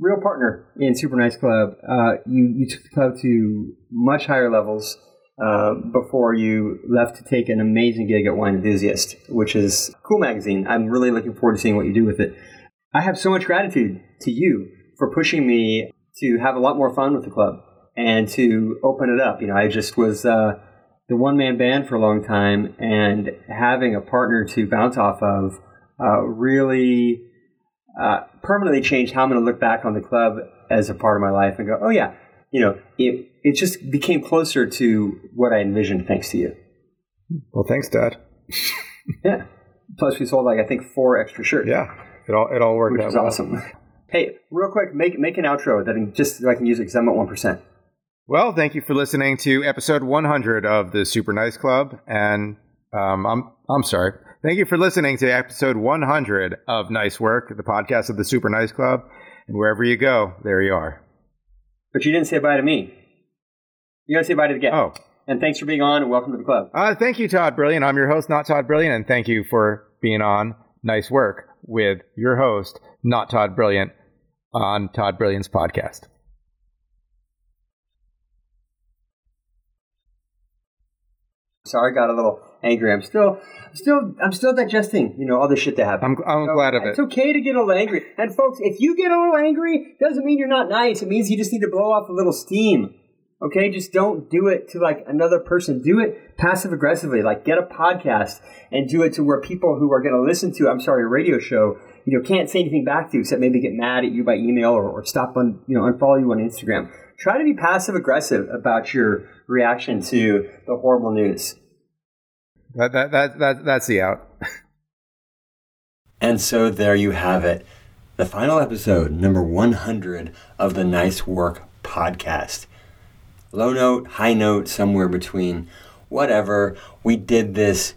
C: real partner in Super Nice Club. Uh, you you took the club to much higher levels uh, before you left to take an amazing gig at Wine Enthusiast, which is cool magazine. I'm really looking forward to seeing what you do with it. I have so much gratitude to you for pushing me to have a lot more fun with the club and to open it up. You know, I just was uh, the one man band for a long time, and having a partner to bounce off of uh, really uh, permanently changed how I'm going to look back on the club as a part of my life and go, oh yeah, you know, it it just became closer to what I envisioned thanks to you.
B: Well, thanks, Dad.
C: yeah. Plus, we sold like I think four extra shirts.
B: Yeah, it all it all worked
C: which
B: out.
C: is
B: well.
C: awesome. Hey, real quick, make make an outro that I can just so I can use it because I'm at one percent.
B: Well, thank you for listening to episode 100 of the Super Nice Club, and um, I'm I'm sorry. Thank you for listening to episode 100 of Nice Work, the podcast of the Super Nice Club. And wherever you go, there you are.
C: But you didn't say bye to me. You gotta say bye to the guest.
B: Oh,
C: And thanks for being on and welcome to the club.
B: uh, thank you, Todd Brilliant. I'm your host, not Todd Brilliant, and thank you for being on Nice Work with your host, not Todd Brilliant, on Todd Brilliant's podcast.
C: Sorry, I got a little angry. I'm still, still, I'm still digesting. You know all the shit that happened.
B: I'm I'm
C: So,
B: glad of it.
C: It's okay to get a little angry. And folks, if you get a little angry, doesn't mean you're not nice. It means you just need to blow off a little steam. Okay, just don't do it to like another person. Do it passive aggressively. Like get a podcast and do it to where people who are going to listen to, I'm sorry, a radio show, you know, can't say anything back to you except maybe get mad at you by email or, or stop on, you know, unfollow you on Instagram. Try to be passive aggressive about your reaction to the horrible news.
B: That, that, that, that, that's the out.
C: And so there you have it. The final episode, number 100 of the Nice Work podcast. Low note, high note, somewhere between. Whatever. We did this.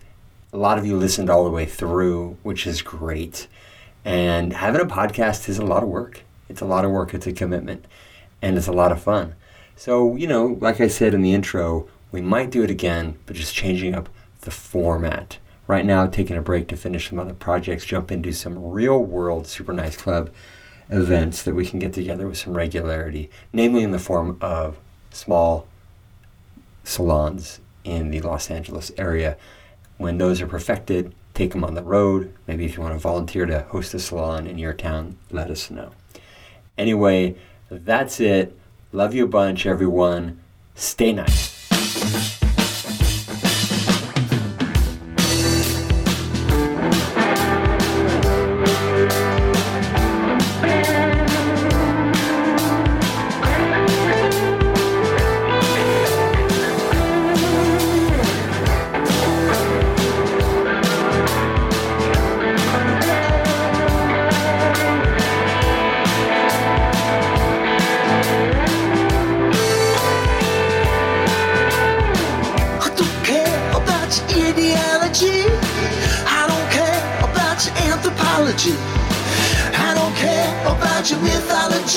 C: A lot of you listened all the way through, which is great. And having a podcast is a lot of work. It's a lot of work. It's a commitment. And it's a lot of fun. So, you know, like I said in the intro, we might do it again, but just changing up the format. Right now, taking a break to finish some other projects, jump into some real world Super Nice Club events that we can get together with some regularity, namely in the form of small salons in the Los Angeles area. When those are perfected, take them on the road. Maybe if you want to volunteer to host a salon in your town, let us know. Anyway, that's it. Love you a bunch, everyone. Stay nice.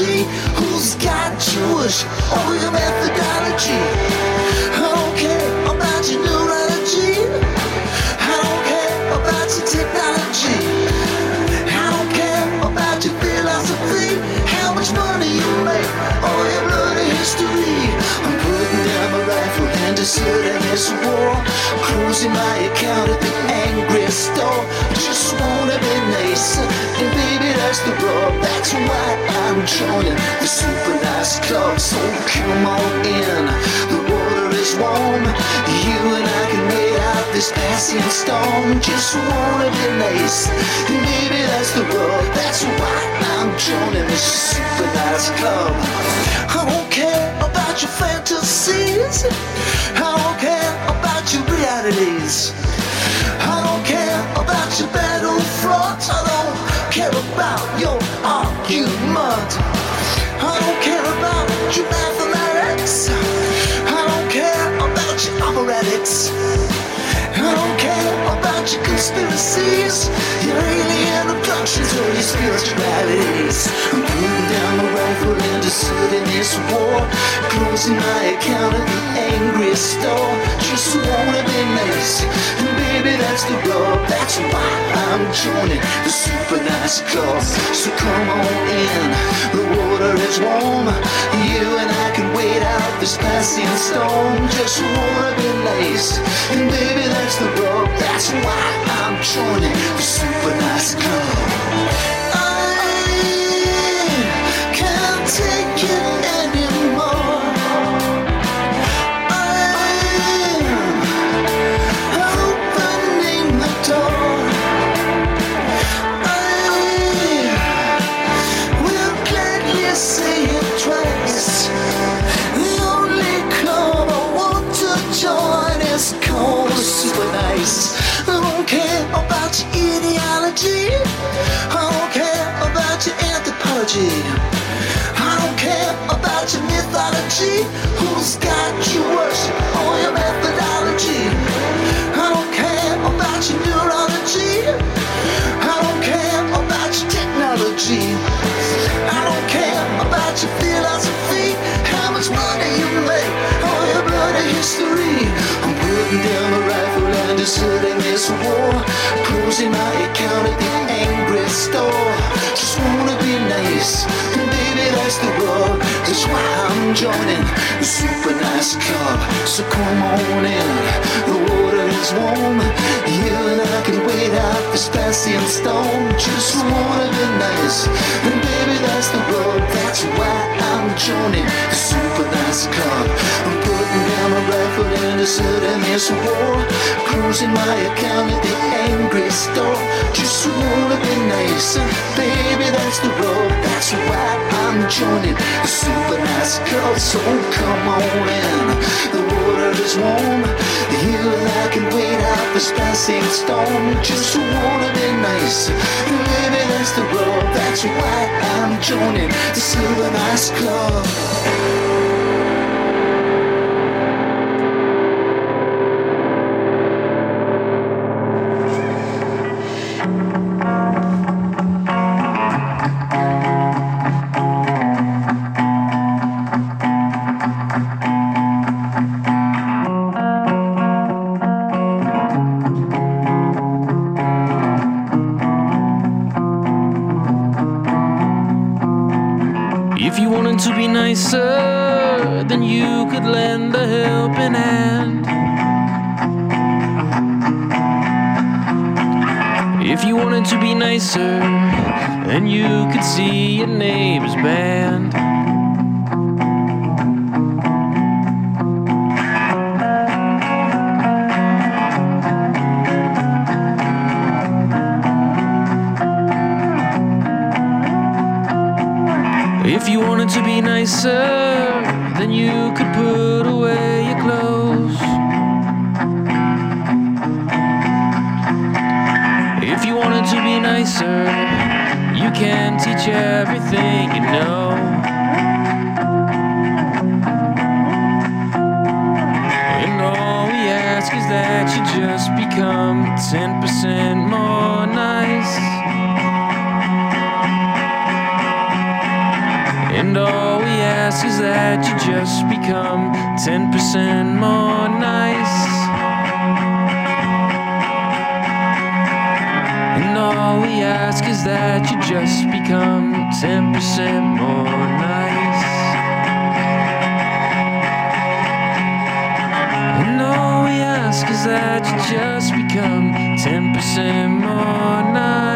D: Mythology. Who's got Jewish that's the rub. That's why I'm joining the super nice club. So come on in, the water is warm. You and I can wait out this passing storm. Just wanna be nice, and baby that's the rub. That's why I'm joining the super nice club. I don't care about your fantasies. I don't care about your realities. I don't care about your about your argument. I don't care about your mathematics. I don't care about your operatics. I don't care about your conspiracies, your alien abductions, or your spiritualities. I'm my rifle and deserting this war. Closing my account at the angry store. Just wanna be nice, and baby that's the rub. That's why I'm joining the super nice club. So come on in, the water is warm. You and I can wait out this passing storm. Just wanna be nice, and baby that's the rub. That's why I'm joining the super nice club. take you Who's got your worship or your methodology? I don't care about your neurology. I don't care about your technology. I don't care about your philosophy. How much money you make or your bloody history. I'm putting down the rifle and deserting this war. Closing my account joining the super nice club. So come on in, the water is warm. You and I can wait out this passing storm. Just wanna be nice, and baby that's the rub. That's why I'm joining the super nice club. I'm putting down my rifle in and deserting this war. Closing my account at the angry store. Just wanna be nice, and baby that's the road. That's why I'm joining the super nice club. So come on in, the water is warm. You I can wait out this passing storm. Just wanna be nice, baby that's the road. That's why I'm joining the super nice club.
E: That you just become 10% more nice.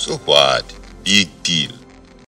F: So what? Big deal.